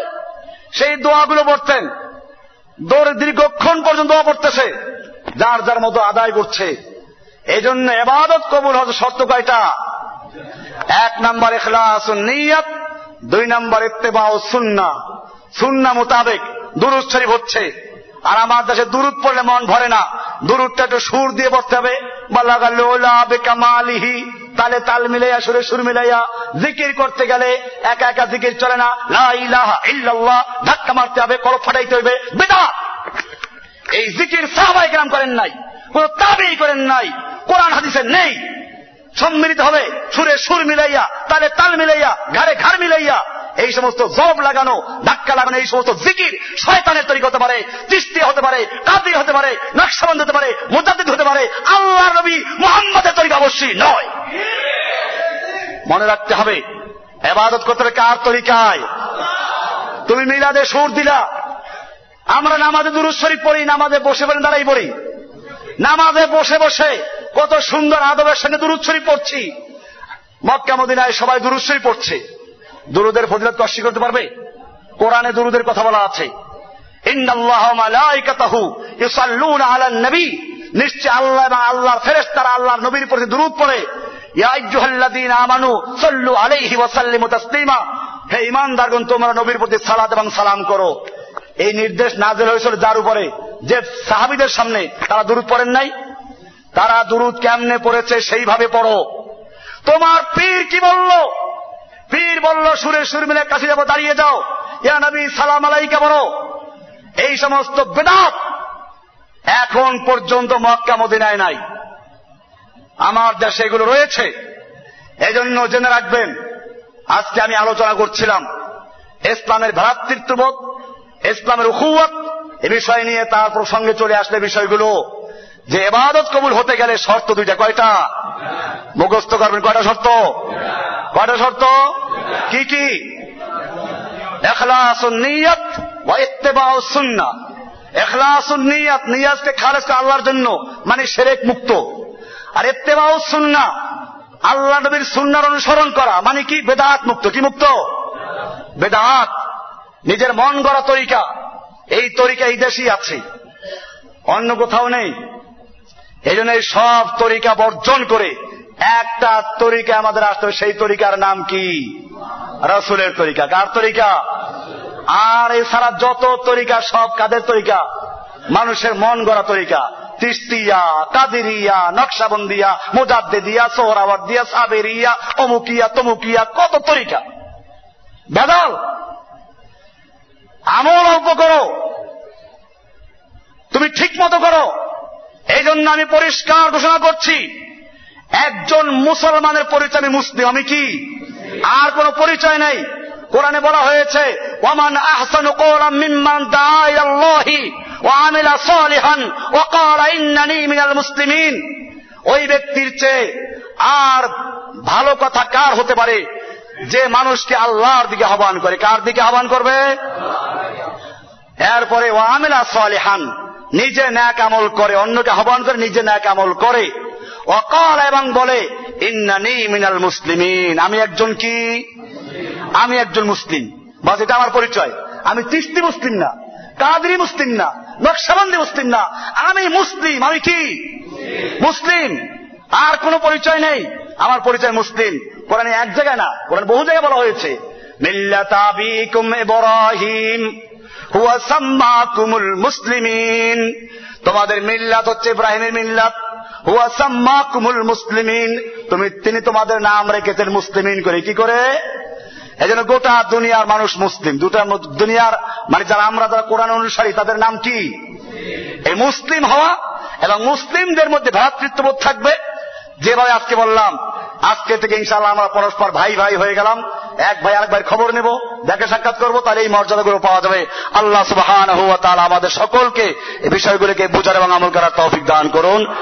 সেই দোয়াগুলো পড়তেন। দৌড়ে দীর্ঘক্ষণ পর্যন্ত দোয়া পড়তেছে। যার যার মতো আদায় করছে। এই জন্য এবাদত কবুল হতে শর্ত কয়টা? এক নাম্বার এখলাস নিয়াত, দুই নাম্বার ইত্তেবা ও সুন্না সুন্না মোতাবেক শরীফ হচ্ছে। আর আমার দেশে দুরুদ পড়লে মন ভরে না। দুরুদটা একটু সুর দিয়ে পড়তে হবে। কামালিহি তালে তাল মিলাইয়া, সুরে সুর মিলাইয়া জিকির করতে গেলে একা একা জিকির চলে না। ইল্লাল্লাহ, ধাক্কা মারতে হবে, কলপ ফাটাইতে হবে বেদা! এই জিকির সাহাবাই গ্রাম করেন নাই, কোন তাবেই করেন নাই, কোরআন হাদিসে নেই। সম্মিলিত হবে, সুরে সুর মিলাইয়া, তালে তাল মিলাইয়া, ঘাড়ে ঘাড় মিলাইয়া এই সমস্ত জব লাগানো, ধাক্কা লাগানো, এই সমস্ত জিকির শয়তানের তৈরি হতে পারে, তিস্তি হতে পারে কাদি হতে পারে, নকশাবন্দ হতে পারে, মুজাদ্দিদ হতে পারে আল্লাহ নবী মোহাম্মদের তৈরি অবশ্যই নয়। মনে রাখতে হবে, এবাদত করতে হবে কার তরিকায়? তুমি মিলাদে সুর দিলা। আমরা নামাজে দুরুজ শরীফ পড়ি, নামাজে বসে পড়ি, দাঁড়াই পড়ি। নামাজে বসে বসে কত সুন্দর আদবের সঙ্গে দুরুদ পড়ছি। মক্কা, মদিনায় সবাই দুরুদ পড়ছে। দুরুদের ফজিলত অস্বীকার করতে পারবে? কোরআনে দুরুদের কথা বলা আছে। নিশ্চয় আল্লাহ এবং আল্লাহর ফেরেস তারা আল্লাহর নবীর প্রতি দুরুদ পড়ে আমানু সল্লু আলাইহি ওয়াসাল্লিম তাসলিমা। হে ইমানদারগণ তোমরা নবীর প্রতি সালাত এবং সালাম করো। এই নির্দেশ নাজেল হয়েছিল যার উপরে? যে সাহাবিদের সামনে। তারা দুরুদ পড়েন নাই? তারা দুরুদ কেমনে পড়েছে সেইভাবে পড়ো। তোমার পীর কি বলল? পীর বলল সুরে সুর মিলে কাছে যাব, দাঁড়িয়ে যাও। ইয়া নবী, সালাম আলাইকে বলো। এই সমস্ত বেদাত এখন পর্যন্ত মক্কা, মদিনায় নাই। আমার দেশে এগুলো রয়েছে। এজন্য জেনে রাখবেন, আজকে আমি আলোচনা করছিলাম ইসলামের ভ্রাতৃত্ববোধ, ইসলামের উখুয়াত এ বিষয় নিয়ে, তার প্রসঙ্গে চলে আসলে বিষয়গুলো। যে এবাদত কবুল হতে গেলে শর্ত দুইটা, কয়টা? মুখস্থ করবেন, কয়টা শর্ত? কয়টা শর্ত? কি কি? এখলাসুন নিয়ত ওয়া ইত্তেবাউ সুন্নাহ। এখলাসুন নিয়ত, নিয়াজকে করে আল্লাহর জন্য মানে সেরেক মুক্ত। আর ইত্তেবাউ সুন্নাহ, আল্লাহ নবীর সুন্নার অনুসরণ করা মানে কি? বেদাত মুক্ত। কি মুক্ত? বেদাত। নিজের মন গড়া তরিকা। এই তরিকা এই দেশেই আছে। অন্য কোথাও নেই। এই জন্য সব তরিকা বর্জন করে একটা তরিকা আমাদের আসতে সেই তরিকার নাম কি? রসুলের তরিকা। কার তরিকা? আর এছাড়া যত তরিকা, সব কাদের তরিকা? মানুষের মন গড়া তরিকা। তিস্তিয়া, কাদিরিয়া, নকশাবন্দিয়া, মুজাদ্দেদিয়া, সোহরাওয়ার্দিয়া, সাবেরিয়া, অমুকিয়া, তমুকিয়া, কত তরিকা? বেদাল! আমল জন্য আমি পরিষ্কার ঘোষণা করছি, একজন মুসলমানের পরিচয় আমি মুসলিম, আমি কি? আর কোন পরিচয় নেই। কোরআনে বলা হয়েছে ওমান আহসানু কওলাম মিম্মান দাআ ইলাল্লাহি ওয়া আমিলা সালিহান ওয়া ক্বালা ইন্নানি মিনাল মুসলিমিন। ওই ব্যক্তির চেয়ে আর ভালো কথা কার হতে পারে? যে মানুষকে আল্লাহর দিকে আহ্বান করে। কার দিকে আহ্বান করবে? এরপরে ও আমিলা সালিহান নিজে ন্যাক আমল করে, অন্যকে আহ্বান করে নিজে ন্যাক আমল করে। অকাল এবং বলে, ইন্নানি মিনাল মুসলিমিন। আমি একজন কি? আমি একজন মুসলিম। বাস, এটা আমার পরিচয়। আমি তিস্তি মুসলিম না, কাদরি মুসলিম না, নকশাবন্দি মুসলিম না। আমি মুসলিম, আমি কি? মুসলিম। আর কোন পরিচয় নেই। আমার পরিচয় মুসলিম। কোরআনে এক জায়গায় না, কোরআন বহু জায়গায় বলা হয়েছে, মিল্লাতা আবিকুম ইব্রাহিম। সাম্মাকুমুল মুসলিমিন। তোমাদের মিল্লাত হচ্ছে ইব্রাহিমের মিল্লাত। হুয়া সাম্মাকুমুল মুসলিমিন। তুমি, তিনি তোমাদের নাম রেখেছেন মুসলিমিন করে। কি করে? এই জন্য গোটা দুনিয়ার মানুষ মুসলিম। দুটা দুনিয়ার মানে যারা আমরা যারা কোরআন অনুসারী, তাদের নাম কি? এই মুসলিম হওয়া এবং মুসলিমদের মধ্যে ভ্রাতৃত্ববোধ থাকবে। যেভাবে আজকে বললাম আজকে থেকে ইনশাল্লাহ আমরা পরস্পর ভাই ভাই হয়ে গেলাম। এক ভাই আরেক ভাই খবর নেব। দেখে সাক্ষাৎ করব তাহলে এই মর্যাদাগুলো পাওয়া যাবে। আল্লাহ সুবাহ আমাদের সকলকে এই বিষয়গুলিকে বুঝার এবং আমল করার তৌফিক দান করুন।